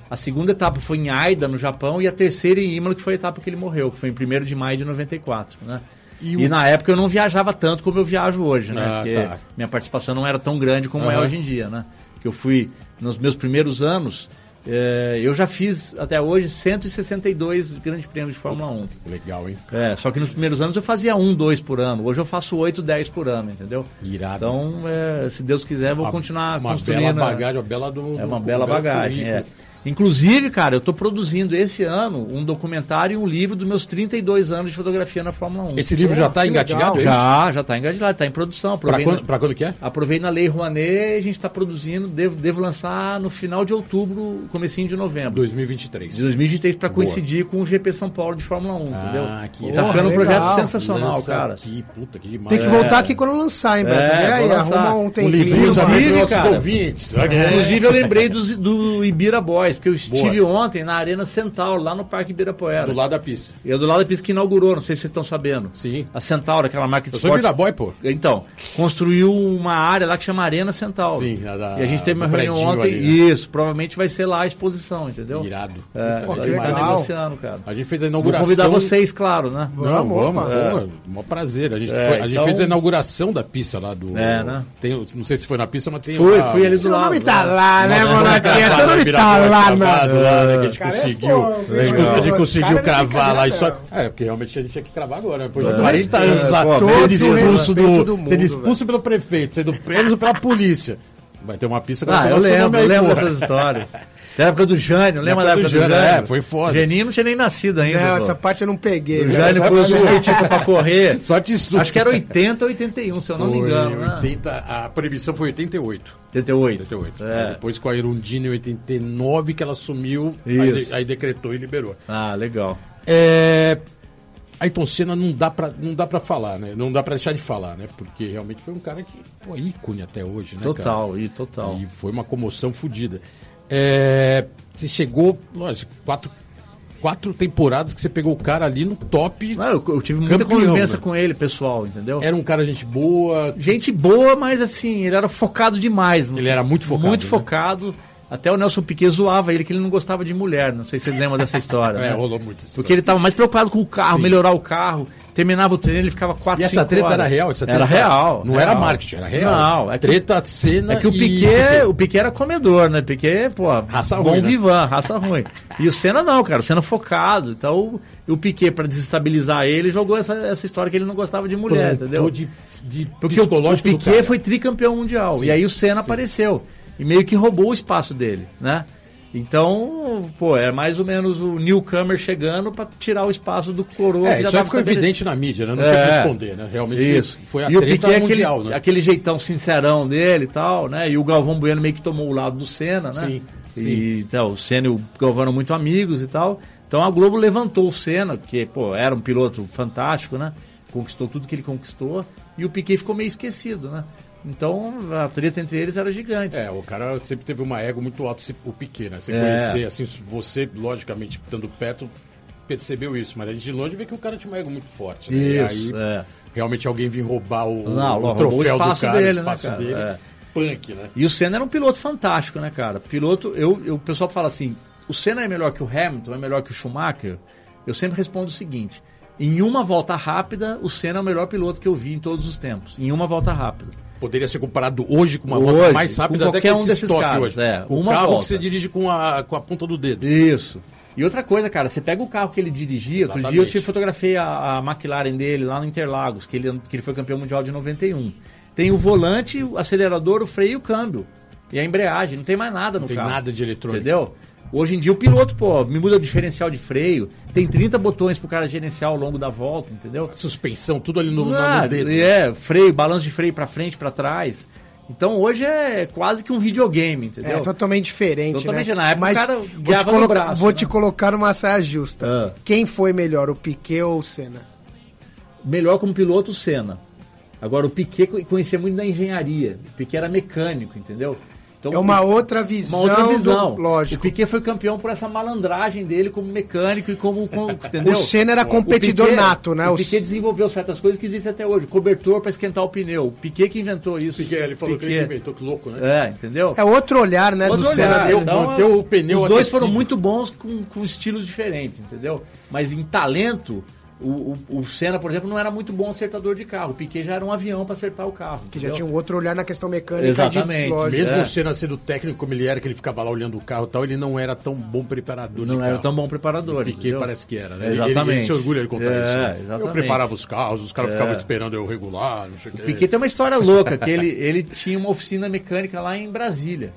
A segunda etapa foi em Aida, no Japão, e a terceira em Imola, que foi a etapa que ele morreu, que foi em 1 de maio de 94, né? E, o- na época eu não viajava tanto como eu viajo hoje, né? Ah, Porque tá. minha participação não era tão grande como é Aham. hoje em dia, né? Que eu fui, nos meus primeiros anos, eh, eu já fiz até hoje 162 grandes prêmios de Fórmula 1. Legal, hein? É, só que nos primeiros anos eu fazia um, dois por ano. Hoje eu faço oito, dez por ano, entendeu? Irado. Então, é, se Deus quiser, vou Uma- continuar uma construindo. bela né? bagagem, uma bela do, É uma bela um belo bagagem, é. Inclusive, cara, eu estou produzindo esse ano um documentário e um livro dos meus 32 anos de fotografia na Fórmula 1. Esse livro já está que engatilhado? é já, já está engatilhado, está em produção. Pra Aprovei, quando, na, quando que é? aprovei na Lei Rouanet e a gente está produzindo, devo, devo lançar no final de outubro, comecinho de novembro. 2023. De 2023 para coincidir com o GP São Paulo de Fórmula 1, entendeu? Ah, que tá ficando um projeto sensacional, Lança cara. Aqui, puta, que demais. Tem que É. voltar aqui quando lançar, hein, Beto? É, aí, arruma um Um tempinho. livrinho Inclusive, para cara. ouvintes. Inclusive, eu lembrei do, do Ibira Boys, porque eu estive Boa. ontem na Arena Centauro, lá no Parque Ibirapuera. Do lado da pista. E é do lado da pista que inaugurou, não sei se vocês estão sabendo. Sim. A Centauro, aquela marca de Eu sou esportes. Viraboy, pô. Então, construiu uma área lá que chama Arena Centauro. Sim, a da- e a gente teve uma reunião ontem. ali, né? Isso, provavelmente vai ser lá a exposição, entendeu? Irado. É, Puta, a que gente tá negociando, cara. A gente fez a Vou inauguração. convidar vocês, claro, né? Não, Vamos, vamos, opa. vamos. Mó prazer. A gente, É, foi- a gente então- fez a inauguração da pista lá do. É, né? Tem, não sei se foi na pista, mas tem. Fui, uma- fui ali do Seu lado. nome tá né? lá, né, Monatinha? Seu nome tá lá, cravado não. lá, né, que a gente Cara, é conseguiu. fogo, a gente, legal. conseguiu cravar lá. E só, é, porque realmente a gente tinha que cravar agora. né? Depois de É. 40 É, anos lá, sendo expulso, do, do mundo, sendo expulso pelo prefeito, sendo preso pela polícia. Vai ter uma pista Ah, vai eu lembro, eu lembro dessas histórias. Da época do Jânio, lembra da época época do do Jânio, Jânio? é, foi foda. Geninho não tinha nem nascido ainda. Não, pô. essa parte eu não peguei. O. Jânio pôs o skatista pra correr. Só te susto. Acho que era 80 ou 81, se eu não me Foi engano. Né? 80, a proibição foi 88. 88. 88. É. Depois com a Irundina em 89 que ela assumiu, aí, aí decretou e liberou. Ah, legal. É, Ayrton Senna não dá pra não dá para falar, né? Não dá pra deixar de falar, né? Porque realmente foi um cara que pô, ícone até hoje, né, Total, e total. cara? E foi uma comoção fodida. É, você chegou, lógico, quatro, quatro temporadas que você pegou o cara ali no top. Ah, eu, eu tive muita campeão, convivência né? com ele, pessoal, entendeu? Era um cara gente boa. Gente boa, mas assim, ele era focado demais. Ele era muito focado, Muito né? focado. Até o Nelson Piquet zoava ele que ele não gostava de mulher. Não sei se vocês lembram dessa história. É, né? rolou muito isso. Porque ele estava mais preocupado com o carro, Sim. melhorar o carro. Terminava o treino, ele ficava 4, E 5 essa treta horas. era real? Essa treta era real. Não real. era marketing, era real. Não, é que, treta, cena é que o e- Piquet, o Piquet era comedor, né? Piquet, pô, Raça bom ruim, né? vivan, raça ruim. E o Senna não, cara, o Senna focado. Então, o, Piquet, pra desestabilizar ele, jogou essa, essa história que ele não gostava de mulher, entendeu? de, de Porque o, o Piquet foi tricampeão mundial. Sim, e aí o Senna apareceu. E meio que roubou o espaço dele, né? Então, pô, é mais ou menos o newcomer chegando pra tirar o espaço do coroa. É, que já isso aí tava ficou evidente na mídia, né? Não tinha É. que esconder, né? Realmente Isso. foi a e o treta Piquet, mundial, aquele, né? aquele jeitão sincerão dele e tal, né? E o Galvão Bueno meio que tomou o lado do Senna, né? Sim, E, sim. então, o Senna e o Galvão eram muito amigos e tal. Então a Globo levantou o Senna, que, pô, era um piloto fantástico, né? Conquistou tudo que ele conquistou. E o Piquet ficou meio esquecido, né? Então a treta entre eles era gigante. É, o cara sempre teve uma ego muito alto, esse- o Piquet, né? Você É. conhecer, assim, você, logicamente, estando perto, percebeu isso, mas a gente de longe vê que o cara tinha uma ego muito forte, né? e aí, é. realmente alguém vir roubar o, Não, o o troféu espaço do cara, dele, o né, espaço cara? dele. É. Punk, né? E o Senna era um piloto fantástico, né, cara? Piloto, eu, eu- o pessoal fala assim: o Senna é melhor que o Hamilton, é melhor que o Schumacher? Eu sempre respondo o seguinte: em uma volta rápida, o Senna é o melhor piloto que eu vi em todos os tempos. Em uma volta rápida. Poderia ser comparado hoje com uma Hoje, volta mais rápida até que um esse desses caras, hoje. é, o carro volta. que você dirige com a, com a ponta do dedo. Isso. E outra coisa, cara, você pega o carro que ele dirigia, outro dia eu Exatamente. te fotografei a, a McLaren dele lá no Interlagos, que ele, que ele foi campeão mundial de 91. Tem o volante, o acelerador, o freio e o câmbio. E a embreagem, não tem mais nada no Não tem carro. nada de eletrônico. Entendeu? Hoje em dia o piloto, pô, me muda o diferencial de freio, tem 30 botões pro cara gerenciar ao longo da volta, entendeu? Suspensão, tudo ali no, Ah, no dedo. É, freio, balanço de freio pra frente, pra trás. Então hoje é quase que um videogame, entendeu? É totalmente diferente, Totalmente, né? na época Mas o cara vou te, colocar, braço, vou né? te colocar numa saia justa. Ah. Quem foi melhor, o Piquet ou o Senna? melhor como piloto o Senna. Agora o Piquet co- conhecia muito da engenharia. O Piquet era mecânico, entendeu? Então, É uma outra visão. uma outra visão. do- lógico. O Piquet foi campeão por essa malandragem dele como mecânico e como, como entendeu? O Senna era competidor Piquet- nato, né? O Piquet desenvolveu certas coisas que existem até hoje. Cobertor para esquentar o pneu. O Piquet que inventou isso. Piquet, ele falou que ele Piquet. inventou, que louco, né? É, entendeu? É outro olhar, né, Outro do Senna. olhar. deu- Então, manteve o pneu Os dois aquecido. foram muito bons com, com estilos diferentes, entendeu? Mas em talento, O, o, o Senna, por exemplo, não era muito bom acertador de carro. O Piquet já era um avião para acertar o carro. Que já entendeu? tinha um outro olhar na questão mecânica. Exatamente. De, lógico. Mesmo É. o Senna sendo técnico como ele era, que ele ficava lá olhando o carro e tal, ele não era tão bom preparador Não de era carro. tão bom preparador. O Piquet entendeu? parece que era, né? Exatamente. Ele, ele se orgulha de contar É, isso. né? Eu exatamente. preparava os carros, os caras É. ficavam esperando eu regular, não sei o O quê. Piquet tem uma história louca, que ele, ele tinha uma oficina mecânica lá em Brasília.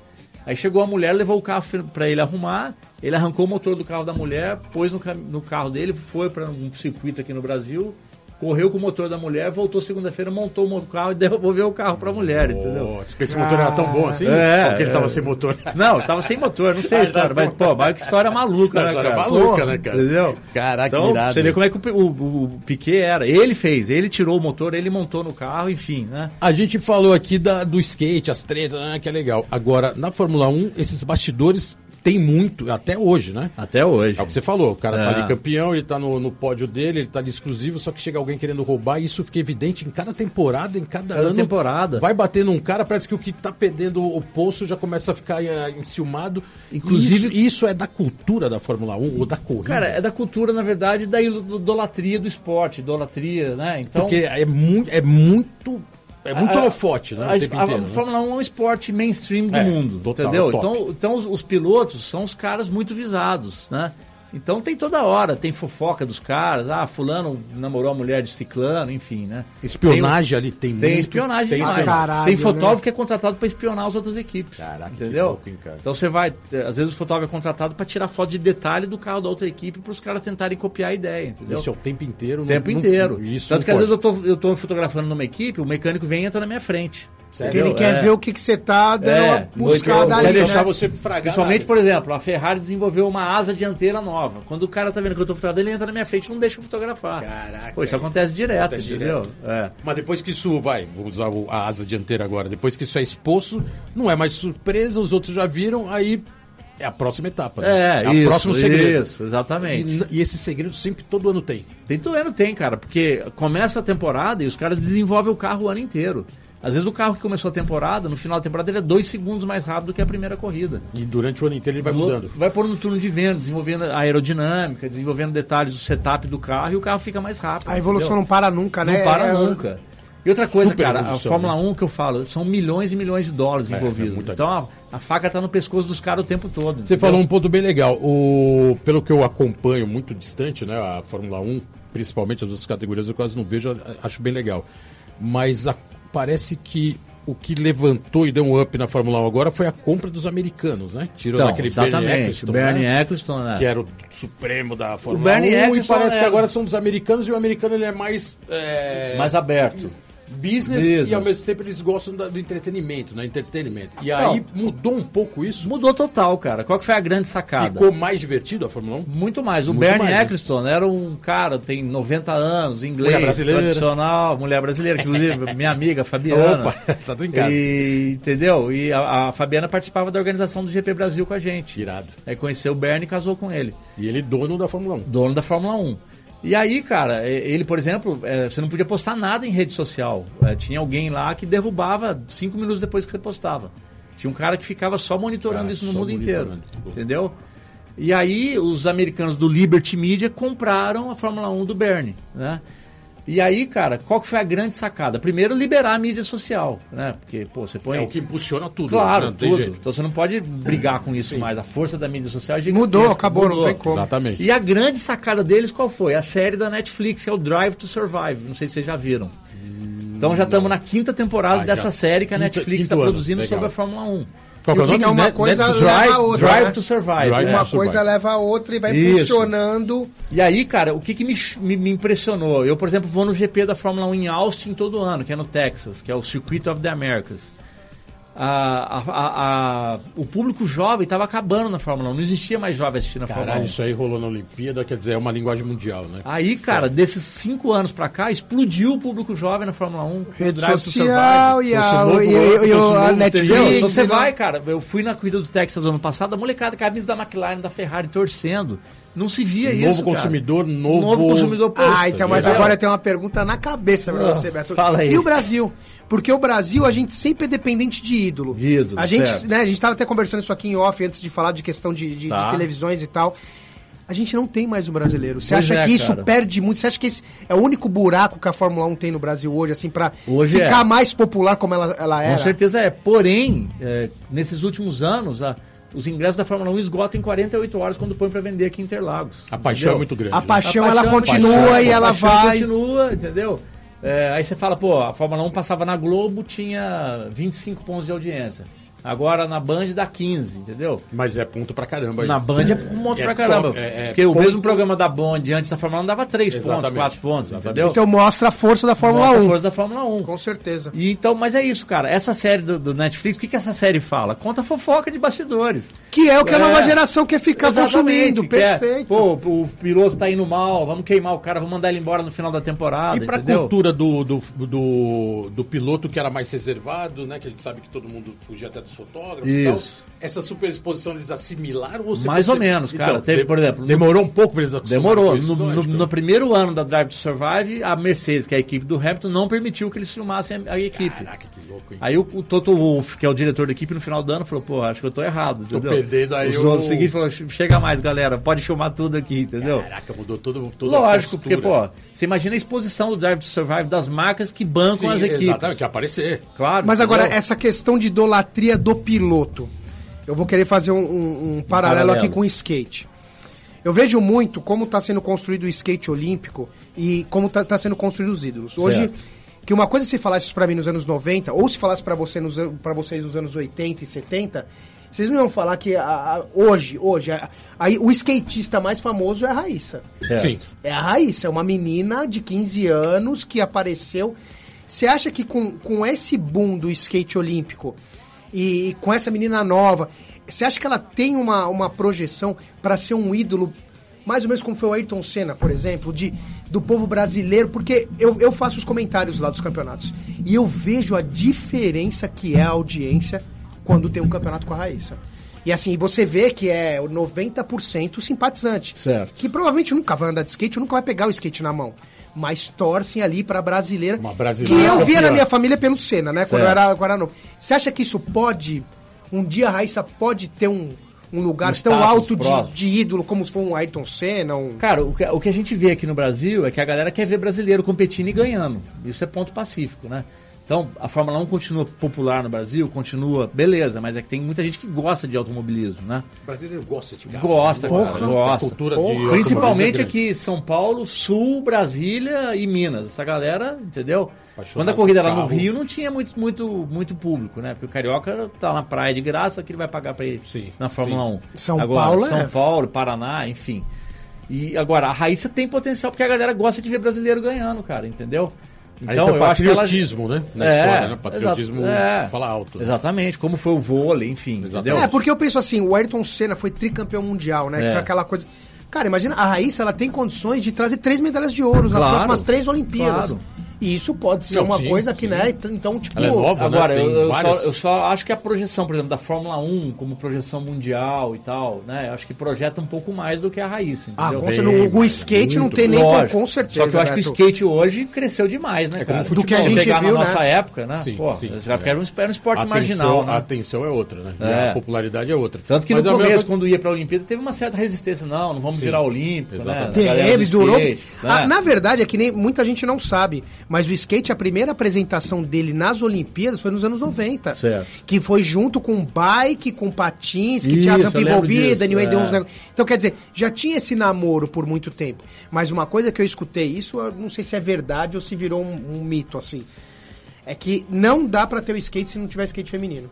Aí chegou a mulher, levou o carro para ele arrumar, ele arrancou o motor do carro da mulher, pôs no, no carro dele, foi para um circuito aqui no Brasil, correu com o motor da mulher, voltou segunda-feira, montou o carro e devolveu o carro para a mulher, entendeu? Nossa, esse motor era tão bom assim? É, Porque ele é. tava sem motor. Não, tava sem motor, não sei a história, mas, pô, mas que história maluca, né, história cara? maluca, né, cara? Entendeu? Caraca, Então, irado. você vê como é que o, o, o Piquet era. Ele fez, ele tirou o motor, ele montou no carro, enfim, né? A gente falou aqui da, do skate, as tretas, né, que é legal. Agora, na Fórmula 1, esses bastidores tem muito, até hoje, né? Até hoje. É o que você falou, o cara tá É. ali campeão, ele tá no, no pódio dele, ele tá ali exclusivo, só que chega alguém querendo roubar, e isso fica evidente em cada temporada, em cada, Cada ano. temporada. Vai bater num cara, parece que o que tá perdendo o poço já começa a ficar eh, enciumado. Inclusive- Isso, isso é da cultura da Fórmula 1 ou da corrida? Cara, é da cultura, na verdade, da idolatria do esporte, idolatria, né? Então, Porque é muito. É muito, é muito a- holofote, né? a, inteiro, a né? Fórmula 1 é um esporte mainstream do É, mundo, total, entendeu? top. Então, então os, os pilotos são os caras muito visados, né? Então tem toda hora, tem fofoca dos caras, ah, fulano namorou a mulher de ciclano, enfim, né? Espionagem ali tem Tem muito. espionagem tem espionagem. Caralho, tem né? fotógrafo que é contratado para espionar as outras equipes. Caraca, entendeu? louco, hein, cara? Então você vai, eh, às vezes o fotógrafo é contratado para tirar foto de detalhe do carro da outra equipe para os caras tentarem copiar a ideia, entendeu? Isso é o tempo inteiro. O não- tempo não- inteiro. Isso Tanto não que às pode. vezes eu tô, eu tô fotografando numa equipe, o mecânico vem e entra na minha frente. Porque ele quer É. ver o que, que você tá dando É, buscada ali, Vai né? deixar você fragar. Principalmente, nada. por exemplo, a Ferrari desenvolveu uma asa dianteira nova. Quando o cara tá vendo que eu tô fotografando, ele entra na minha frente e não deixa eu fotografar. Caraca. Pô, isso acontece direto, Acontece entendeu? É. Mas depois que isso vai, vou usar o- a asa dianteira agora, depois que isso é exposto, não é mais surpresa, os outros já viram, aí é a próxima etapa. né? É, o isso, próximo segredo. Isso, exatamente. E, e esse segredo sempre todo ano tem. Tem todo ano tem, cara, porque começa a temporada e os caras desenvolvem o carro o ano inteiro. Às vezes o carro que começou a temporada, no final da temporada, ele é dois segundos mais rápido que a primeira corrida. E durante o ano inteiro ele vai mudando. Vai pôr no turno de venda, desenvolvendo a aerodinâmica, desenvolvendo detalhes do setup do carro e o carro fica mais rápido. A evolução entendeu? não para nunca, né? Não para É, nunca. E outra coisa, cara, a evolução, Fórmula né? 1 que eu falo, são milhões e milhões de dólares É, envolvidos. é muita então a, a faca tá no pescoço dos caras o tempo todo. Você entendeu? falou um ponto bem legal. O, pelo que eu acompanho muito distante, né, a Fórmula 1, principalmente as outras categorias, eu quase não vejo, acho bem legal. Mas a- parece que o que levantou e deu um up na Fórmula 1 agora foi a compra dos americanos, né? Tirou Então, daquele Bernie. Eccleston, Bernie né? Eccleston, né? que era o supremo da Fórmula Bernie 1 e Eccleston parece que era- agora são dos americanos e o americano ele é mais é, Mais aberto. Business, Business. e ao mesmo tempo eles gostam do entretenimento, né? Entretenimento. E aí mudou um pouco isso. Mudou total, cara. Qual que foi a grande sacada? Ficou mais divertido a Fórmula 1? Muito mais. O Muito Bernie mais, né? Eccleston era um cara, tem 90 anos, inglês, Mulher tradicional, mulher brasileira, inclusive minha amiga Fabiana. Opa, tá tudo em casa. E, entendeu? E a, a Fabiana participava da organização do GP Brasil com a gente. Irado. Aí conheceu o Bernie e casou com ele. E ele dono da Fórmula 1. dono da Fórmula 1. E aí, cara, ele, por exemplo, eh, você não podia postar nada em rede social. Eh, Tinha alguém lá que derrubava cinco minutos depois que você postava. Tinha um cara que ficava só monitorando Cara, isso no mundo inteiro. Entendeu? E aí, os americanos do Liberty Media compraram a Fórmula 1 do Bernie, né? E aí, cara, qual que foi a grande sacada? Primeiro, liberar a mídia social, né? Porque, pô, você põe... É o que impulsiona tudo. Claro, né? Tudo. jeito. Então você não pode brigar com isso mais. A força da mídia social é gigantesca. Mudou, acabou, não tem como. Exatamente. E a grande sacada deles qual foi? A série da Netflix, que é o Drive to Survive. Não sei se vocês já viram. Então já estamos na quinta temporada Ah, dessa já. série que a Quinta- Netflix está produzindo Legal. sobre a Fórmula 1. Qual é o nome? uma Net- coisa Net- leva Drive, a outra, Drive né? to Survive. Drive é. Uma to coisa survive. leva a outra e vai Isso. funcionando. E aí, cara, o que, que me, me, me impressionou? Eu, por exemplo, vou no GP da Fórmula 1 em Austin todo ano, que é no Texas, que é o Circuit of the Americas. A- a- a- o público jovem estava acabando na Fórmula 1, não existia mais jovem assistindo a Fórmula 1. Caralho, isso aí rolou na Olimpíada, quer dizer, é uma linguagem mundial, né? Aí, cara, desses cinco anos pra cá, explodiu o público jovem na Fórmula 1. com Rede social e a, novo e, e- a Netflix. Então você né? vai, cara. Eu fui na corrida do Texas ano passado, a molecada, camisa da McLaren, da Ferrari, torcendo. Não se via isso. Novo cara. consumidor, novo- Novo consumidor posto. Ah, então, mas entendeu? agora tem uma pergunta na cabeça pra Ah, você, Beto. fala aí. E o Brasil? Porque o Brasil, a gente sempre é dependente de ídolo. De ídolo, A gente, certo. né, a gente tava até conversando isso aqui em off antes de falar de questão de, de- de Tá. televisões e tal. A gente não tem mais o brasileiro. Você acha é, que isso cara. perde muito? Você acha que esse é o único buraco que a Fórmula 1 tem no Brasil hoje, assim, pra Hoje ficar é. mais popular como ela, ela era? Com certeza é. Porém, é, nesses últimos anos, a- os ingressos da Fórmula 1 esgotam em 48 horas quando põe para vender aqui em Interlagos. A paixão entendeu? é muito grande. A né? paixão, A ela paixão, continua paixão, e a ela paixão vai. continua, entendeu? É, aí você fala, pô, a Fórmula 1 passava na Globo, tinha 25 pontos de audiência. Agora na Band dá 15, entendeu? Mas é ponto pra caramba. aí. Na Band é um monte É pra caramba. é- é porque o ponto- mesmo programa da Band antes da Fórmula 1 dava 3 pontos, Exatamente, 4 pontos, exatamente. entendeu? Então mostra a força da Fórmula Mostra a 1. força da Fórmula 1. Com certeza. E então, mas é isso, cara. Essa série do, do Netflix, o que, que essa série fala? Conta fofoca de bastidores. Que é o que a É. nova geração quer ficar Exatamente, consumindo. é, Perfeito. pô, o piloto tá indo mal, vamos queimar o cara, vamos mandar ele embora no final da temporada. E pra entendeu? cultura do, do, do, do piloto que era mais reservado, né? Que a gente sabe que todo mundo fugia até dos fotógrafos e tal. Isso. Essa superexposição eles assimilaram ou você Mais ou percebe- menos, cara. Teve, de- por exemplo, no- Demorou um pouco pra eles Demorou. isso, No, no- no primeiro ano da Drive to Survive, a Mercedes, que é a equipe do Hamilton, não permitiu que eles filmassem a, a equipe. Caraca, que louco, hein? Aí o, o Toto Wolff, que é o diretor da equipe, no final do ano, falou, pô, acho que eu tô errado, entendeu? perdendo aí Os o- outros seguintes falou, chega mais, galera, pode filmar tudo aqui, entendeu? Caraca, mudou todo, toda a Lógico, porque, pô, você imagina a exposição do Drive to Survive das marcas que bancam Sim, as equipes. Exatamente, que aparecer. Claro. Mas agora, entendeu? essa questão de idolatria do piloto. Eu vou querer fazer um, um- um paralelo, paralelo. aqui com o skate. Eu vejo muito como está sendo construído o skate olímpico e como está sendo construído os ídolos. Hoje, Certo. que uma coisa se falasse isso para mim nos anos 90, ou se falasse para você nos, vocês nos anos 80 e 70, vocês não iam falar que a- a- hoje, hoje, a- o skatista mais famoso é a Raíssa. Certo. Sim. É a Raíssa, é uma menina de 15 anos que apareceu. Você acha que com, com esse boom do skate olímpico e, com essa menina nova, você acha que ela tem uma, uma projeção para ser um ídolo, mais ou menos como foi o Ayrton Senna, por exemplo, de, do povo brasileiro? Porque eu, eu faço os comentários lá dos campeonatos e eu vejo a diferença que é a audiência quando tem um campeonato com a Raíssa. E assim, você vê que é 90% simpatizante. Certo. Que provavelmente nunca vai andar de skate, nunca vai pegar o skate na mão. Mas torcem ali pra brasileira. Uma brasileira Que eu via na minha família pelo Senna, né? Quando eu, era, quando eu era novo. Você acha que isso pode. Um dia a Raíssa pode ter um, um lugar Um tão alto de, de ídolo como se for um Ayrton Senna? Um... Cara, o que, o que a gente vê aqui no Brasil é que a galera quer ver brasileiro competindo e ganhando. Isso é ponto pacífico, né? Então, a Fórmula 1 continua popular no Brasil, continua, beleza, mas é que tem muita gente que gosta de automobilismo, né? O brasileiro gosta de carro. Gosta, Porra, cara, A gosta. cultura Porra. de Principalmente automobilismo é aqui São Paulo, Sul, Brasília e Minas. Essa galera, entendeu? Apaixonado Quando a corrida era no. Rio, não tinha muito, muito, muito público, né? Porque o Carioca tá na praia de graça, que ele vai pagar pra ir Sim, na Fórmula 1. São agora, Paulo é- São Paulo, Paraná, enfim. E agora, a Raíssa tem potencial, porque a galera gosta de ver brasileiro ganhando, cara, entendeu? Aí tem o eu acho que ela- patriotismo, né? Na É, história, né? Patriotismo é. fala alto. né? Exatamente, como foi o vôlei, enfim? É, porque eu penso assim, o Ayrton Senna foi tricampeão mundial, né? Que É. foi aquela coisa. Cara, imagina, a Raíssa ela tem condições de trazer três medalhas de ouro nas Claro, próximas três Olimpíadas. claro. E isso pode ser Não, uma sim, coisa que, sim. né? Então, então, tipo. Ela é nova, Agora, né? eu, eu só, eu só acho que a projeção, por exemplo, da Fórmula 1 como projeção mundial e tal, né? Eu acho que projeta um pouco mais do que a Raíssa, Ah, entendeu? com Bem certeza, o, skate não muito tem nem Lógico. com, com certeza. Só que eu acho que o Beto. skate hoje cresceu demais, né, É como cara? o Do que a gente pegar viu, na né? nossa época, né? Sim, Pô, sim, é. era um, era um esporte a marginal, atenção, né? A atenção é outra, né? E É. a popularidade é outra. Tanto que Mas no a mesma começo, coisa- quando ia pra Olimpíada, teve uma certa resistência. Não, não vamos virar Olímpico, né? exatamente. Teve, durou. né? Ah, na verdade, é que nem muita gente não sabe, mas o skate, a primeira apresentação dele nas Olimpíadas foi nos anos 90. Certo. Que foi junto com bike, com patins, que tinha Isso, rampa eu lembro envolvida, New deu é. uns negócios. Então, quer dizer, já tinha esse namoro por muito tempo. Mas uma coisa que eu escutei, isso eu não sei se é verdade ou se virou um, um mito, assim. É que não dá pra ter o skate se não tiver skate feminino.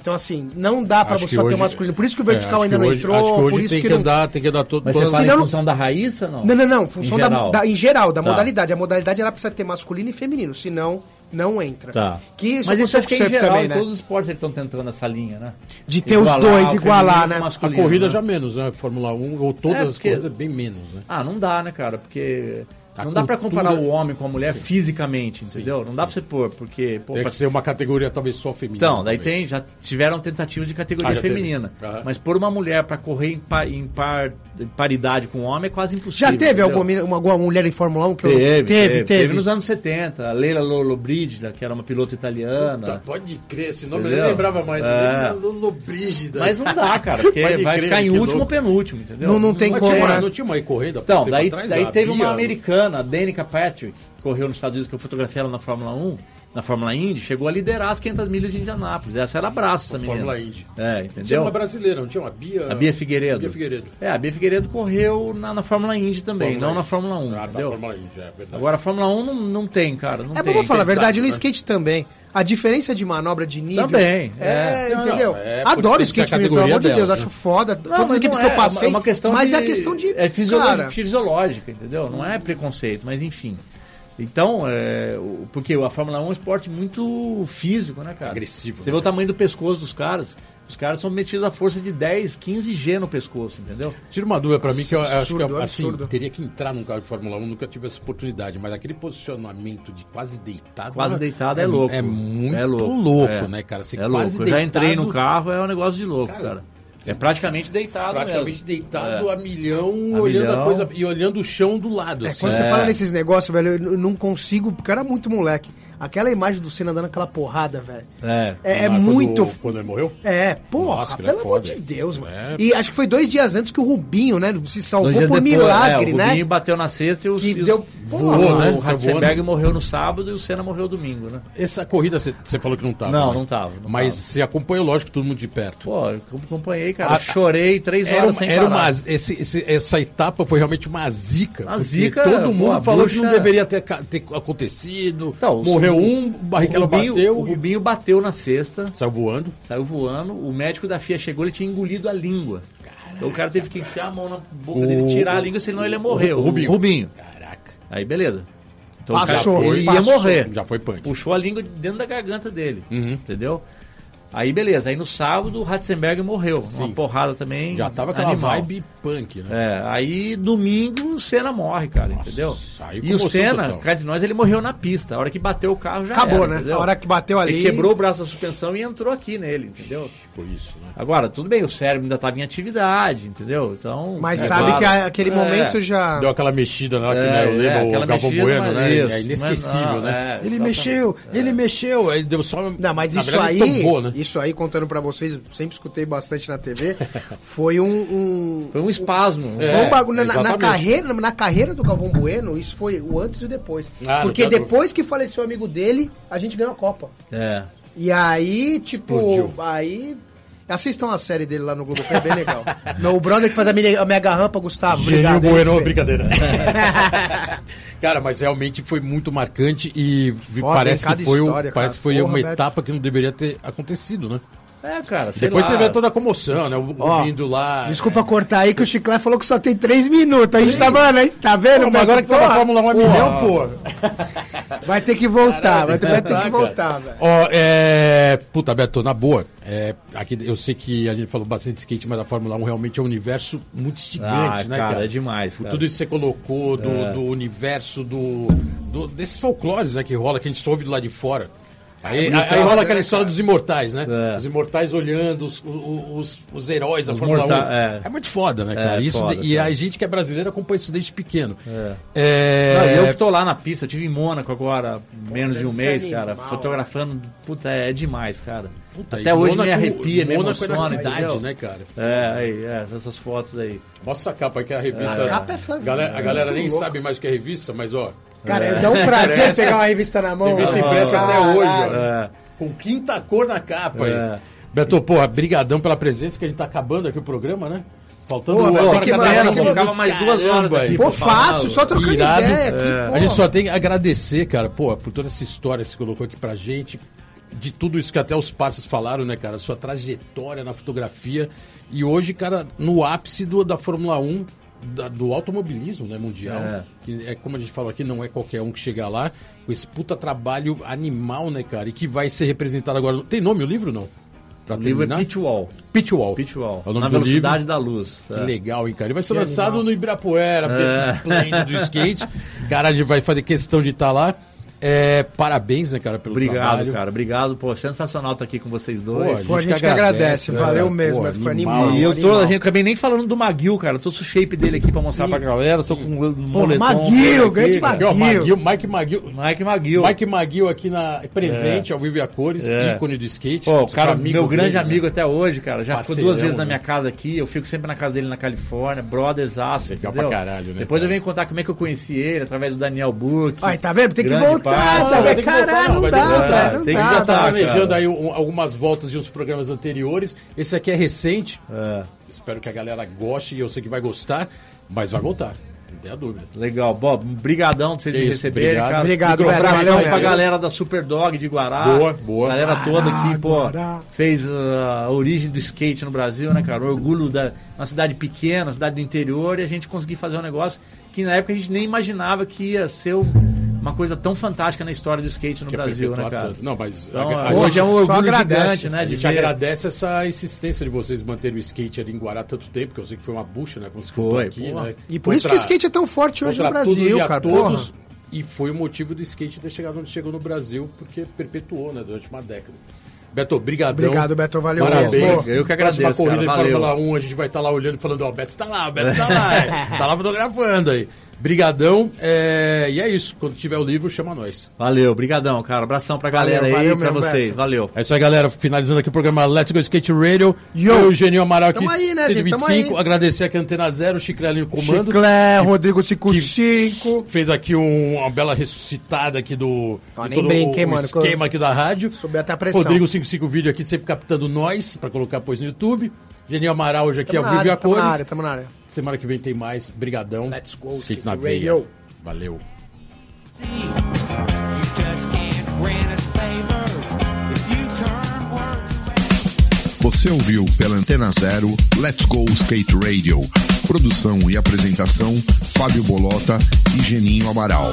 Então, assim, não dá pra Acho você só ter hoje- o masculino. Por isso que o É, vertical acho ainda que não hoje- entrou, Acho que hoje por isso tem que que, não... andar, tem que andar todo, Mas você as- fala Senão- em função da Raíssa, não? Não, não, não. Função Em da, geral. da- em geral, da Tá. modalidade. A modalidade ela precisa ter masculino e feminino, senão não entra. Tá. Que Mas isso acho que é em geral, também, em né? todos os esportes eles estão tentando essa linha, né? De ter os dois, igualar, né? A corrida né? já menos, né? Fórmula 1 ou todas É, as porque- coisas, bem menos, né? Ah, não dá, né, cara? Porque A não dá pra cultura- comparar o homem com a mulher fisicamente, entendeu? não dá pra você pôr, porque... Pô, Tem pra- que ser uma categoria talvez só feminina. Então, daí talvez. tem, já tiveram tentativas de categoria Ah, feminina. Aham. Mas por uma mulher pra correr em par, em par paridade com o homem é quase impossível. Já teve alguma, uma, alguma mulher em Fórmula 1 que eu- Teve, teve, teve. nos anos 70. A Leila Lollobrigida, que era uma pilota italiana. Puta, pode crer, esse nome eu Entendeu? nem lembrava mais. É. Lolobrígida. Mas não dá, cara, porque Pode vai crer, ficar em último ou penúltimo, entendeu? Não- não tem Mas como, tinha- né? Não tinha uma corrida? Então, daí, atrás, daí a teve uma americana, a Danica Patrick, que correu nos Estados Unidos, que eu fotografei ela na Fórmula 1, na Fórmula Indy, chegou a liderar as 500 milhas de Indianápolis. Essa era a braço, essa menina. Fórmula Indy. É, Tinha entendeu? uma brasileira, não tinha uma Bia... A Bia Figueiredo. Bia Figueiredo. É, a Bia Figueiredo correu na, na Fórmula Indy também, Fórmula não na Indy. Fórmula 1, Ah, tá, entendeu? Fórmula Indy, é verdade. Agora a Fórmula 1 não, não tem, cara, não É, tem. vamos falar a verdade, no né? skate também. A diferença de manobra de nível. Também, É, é. Não, entendeu? não, é Adoro skate, pelo amor de Deus, acho né? foda. Não, Todas mas as equipes que eu é, passei. É uma questão mas de, é a questão de. É fisiológica, entendeu? Não é preconceito, mas enfim. Então, é, porque a Fórmula 1 é um esporte muito físico, né, cara? Agressivo, Você né, vê o tamanho do pescoço dos caras. Os caras são metidos à força de 10, 15 G no pescoço, entendeu? Tira uma dúvida pra mim que eu acho que Absurdo, assim, absurdo. teria que entrar num carro de Fórmula 1, nunca tive essa oportunidade, mas aquele posicionamento de quase deitado. Quase deitado é, louco. É muito É louco, é. né, cara? Você é louco. quase Eu já entrei deitado- no carro, é um negócio de louco, Cara, cara. É praticamente deitado praticamente mesmo. deitado É. a milhão, A olhando a milhão. coisa e olhando o chão do lado. É, assim. quando você É. fala nesses negócios, velho, eu não consigo, porque era muito moleque. Aquela imagem do Senna dando aquela porrada, velho. É. É, é Quando- muito. Quando ele morreu? É, porra, Nossa, é pelo amor de Deus, mano. É. E acho que foi dois dias antes que o Rubinho, né, se salvou por depois, milagre, é, o né? Rubinho bateu na sexta e o, Que e os- deu- voou, Porra, né? né? O Saiu Ratzenberg voando. morreu no sábado e o Senna morreu domingo, né? Essa corrida você você falou que não tava. Não, né? não tava, não mas você acompanhou, lógico, todo mundo de perto. Pô, eu acompanhei, cara. Ah, Chorei três horas Era, uma, sem era parar. uma esse- esse- essa etapa foi realmente uma zica. Uma zica, Todo mundo a falou que não deveria ter, acontecido. Então, Morreu o- um, o Barrichello o Rubinho, bateu, o Rubinho bateu na sexta, saiu voando. saiu voando. O médico da FIA chegou, ele tinha engolido a língua. Então o cara teve que enfiar a mão na boca dele e tirar a língua, senão ele ia morrer. o O Rubinho. Rubinho. Caraca. Aí beleza. Então Passou, o cara, ele ia passou. morrer. Já foi punk. Puxou a língua dentro da garganta dele. Uhum. Entendeu? Aí beleza. Aí no sábado o Ratzenberg morreu. Uma Sim. porrada também. Já tava aquela animal. vibe punk, né? É, aí domingo o Senna morre, cara, entendeu? aí E o Senna, total. cá de nós, ele morreu na pista. A hora que bateu o carro já Acabou, era, né? entendeu? A hora que bateu ali. Ele quebrou o braço da suspensão e entrou aqui nele, entendeu? Foi isso, né? Agora, tudo bem, o cérebro ainda estava em atividade, entendeu? Então. Mas é sabe claro. que a- aquele É. momento já. Deu aquela mexida lá que É, né, eu é, lembro o Galvão mexida, Bueno, né? isso, é inesquecível, não, né? é, ele mexeu, ele mexeu. Aí deu só. Não, mas na isso verdade, aí, tombou, né? Isso aí, contando pra vocês, sempre escutei bastante na TV, foi um... um- Foi um espasmo. É, foi um bagulho, na, na carreira, na carreira do Galvão Bueno, isso foi o antes e o depois. Ah, Porque depois que faleceu o amigo dele, a gente ganhou a Copa. É. E aí, tipo, Explodiu. aí... Assistam a série dele lá no Globo, é bem legal. Meu brother que faz a, mini- a mega rampa, Gustavo. Ele Bueno, brincadeira. cara, mas realmente foi muito marcante e Foda, parece que foi, história, parece que foi Porra, uma Beto. etapa que não deveria ter acontecido, né? É, cara. sei Depois lá. você vê toda a comoção, né? O Ó, Rubinho indo lá. Desculpa cortar aí que o Chiclé falou que só tem três minutos. A gente tá, mano, aí, tá vendo? Pô, mas agora que tá na Fórmula 1 a milhão, pô. Vai ter que voltar, vai ter, vai ter Tá, que cara. voltar, velho. Ó, é. Puta, Beto, na boa. É, aqui, eu sei que a gente falou bastante de skate, mas a Fórmula 1 realmente é um universo muito Ah, instigante, né, cara, cara? é demais. Cara. Tudo isso que você colocou do, É. do universo do, do- desses folclores né, que rola, que a gente só ouve do lado de fora. Aí, aí rola aquela história dos imortais, né? É. Os imortais olhando os, os, os- heróis da Os Fórmula morta- 1. é. É. muito foda, né, cara? É, isso foda, de- e cara. a gente que é brasileiro acompanha isso desde pequeno. É. É, Não, eu que tô lá na pista, tive em Mônaco agora, menos de um mês, cara, animal, né? fotografando, puta, é demais, cara. Puta, Até e hoje Mônaco- me arrepia, me Mônaco é na emociona, cidade, entendeu? né, cara? É, aí, é, essas fotos aí. Mostra essa capa é a revista. A capa é fã- galera, a galera nem louco. sabe mais o que é revista, mas ó. Cara, dá um prazer pegar uma revista na mão. Revista impressa até Caralho. hoje, ó. É. Com quinta cor na capa É. aí. Beto, porra, brigadão pela presença, que a gente tá acabando aqui o programa, né? Faltando Pô, hora que cada eu ficava mais duas horas aqui. aí. Pô, fácil, só trocando Irado. ideia aqui, É. pô. A gente só tem que agradecer, cara, pô, por toda essa história que você colocou aqui pra gente, de tudo isso que até os parceiros falaram, né, cara? Sua trajetória na fotografia. E hoje, cara, no ápice do, da Fórmula 1, da- do automobilismo né, mundial. É. Que é como a gente falou aqui, não é qualquer um que chega lá, com esse puta trabalho animal, né, cara? E que vai ser representado agora. Tem nome o livro, não? Pra O livro é terminar? Pitwall. Pitwall. Pitwall. É Na velocidade livro. da luz. Que é. legal, hein, cara? Ele vai ser Que lançado animal. no Ibirapuera, porque é. esplêndido do skate. Cara, a gente vai fazer questão de estar lá. É, parabéns, né, cara, pelo Obrigado, trabalho. cara. Obrigado, pô. Sensacional estar aqui com vocês dois. Pô, a gente que agradece, valeu mesmo, pô, foi animal. animal. E eu tô, animal. a gente acabei nem falando do Maguil, cara. Eu tô o shape dele aqui pra mostrar pra galera. Tô com um moletom. Maguil, grande cara. Aqui, ó, Maguil. Mike Maguil. Mike Maguil. Mike Maguil aqui na presente, ao vivo e a cores, É. ícone do skate. Pô, cara, é amigo meu grande dele, né? amigo até hoje, cara. Já ficou Parceirão, duas vezes na né? minha casa aqui. Eu fico sempre na casa dele na Califórnia. Brothers aço, Legal entendeu? pra caralho, né, Depois cara? eu venho contar como é que eu conheci ele, através do Daniel Burke. Ai, tá vendo? Tem que voltar, Tem que voltar, Caralho, não, dá, que velho. Não Tem que dá, voltar, Tá velho. planejando aí um- algumas voltas de uns programas anteriores. Esse aqui é recente. É, Espero que a galera goste e eu sei que vai gostar, mas vai voltar. Não tenha dúvida. legal. Bob, brigadão de vocês Que me receberem, obrigado. cara. Obrigado, Beto, Abração valeu, pra velho. galera da Superdog de Guará. Boa, boa. Galera toda aqui, pô, Guará. fez uh, a origem do skate no Brasil, né, cara? O orgulho da uma cidade pequena, uma cidade do interior, e a gente conseguir fazer um negócio que na época a gente nem imaginava que ia ser um- uma coisa tão fantástica na história do skate no Que é Brasil, né, cara? Não, mas Então, a, a hoje gente, é um só orgulho agradece. gigante, né? a gente ver- agradece essa insistência de vocês manterem o skate ali em Guará tanto tempo, que eu sei que foi uma bucha, né? Quando Foi, aqui, né? E por isso que o skate é tão forte hoje no contra Brasil, e cara. todos. Porra. E foi o motivo do skate ter chegado onde chegou no Brasil, porque perpetuou, né? Durante uma década. Beto, brigadão. Obrigado, Beto, valeu Parabéns. mesmo. Eu que agradeço, Próxima corrida cara, de. Fórmula 1, a gente vai estar lá olhando e falando, ó, o Beto tá lá, o Beto tá lá, é. tá lá fotografando aí. Brigadão, é, e é isso. Quando tiver o livro, chama nós. Valeu, brigadão, cara. Abração pra galera Valeu, aí, valeu pra vocês. Beto. Valeu. É isso aí, galera. Finalizando aqui o programa Let's Go Skate Radio. Yo. Eu, Eugenio Amaral aqui, Tamo aí, né, gente? Tamo 125. aí. Agradecer aqui a Antena Zero, o Chiclé no comando. Chiclé, Rodrigo 55. Fez aqui um- uma bela ressuscitada aqui do, Ó, nem brinquei, o, mano, esquema aqui da rádio. Subiu até a pressão. Rodrigo 55 Vídeo aqui sempre captando nós, pra colocar depois no YouTube. Genio Amaral hoje aqui Tamo ao vivo e a tamo na cores. área, tamo na área. Semana que vem tem mais. Brigadão. Let's go, Skate na Radio. veia. Valeu. words away. Você ouviu pela Antena Zero Let's Go Skate Radio. Produção e apresentação Fábio Bolota e Geninho Amaral.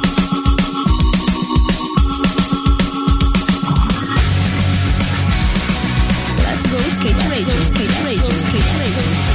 Let's go skate radio, skate radio, skate radio.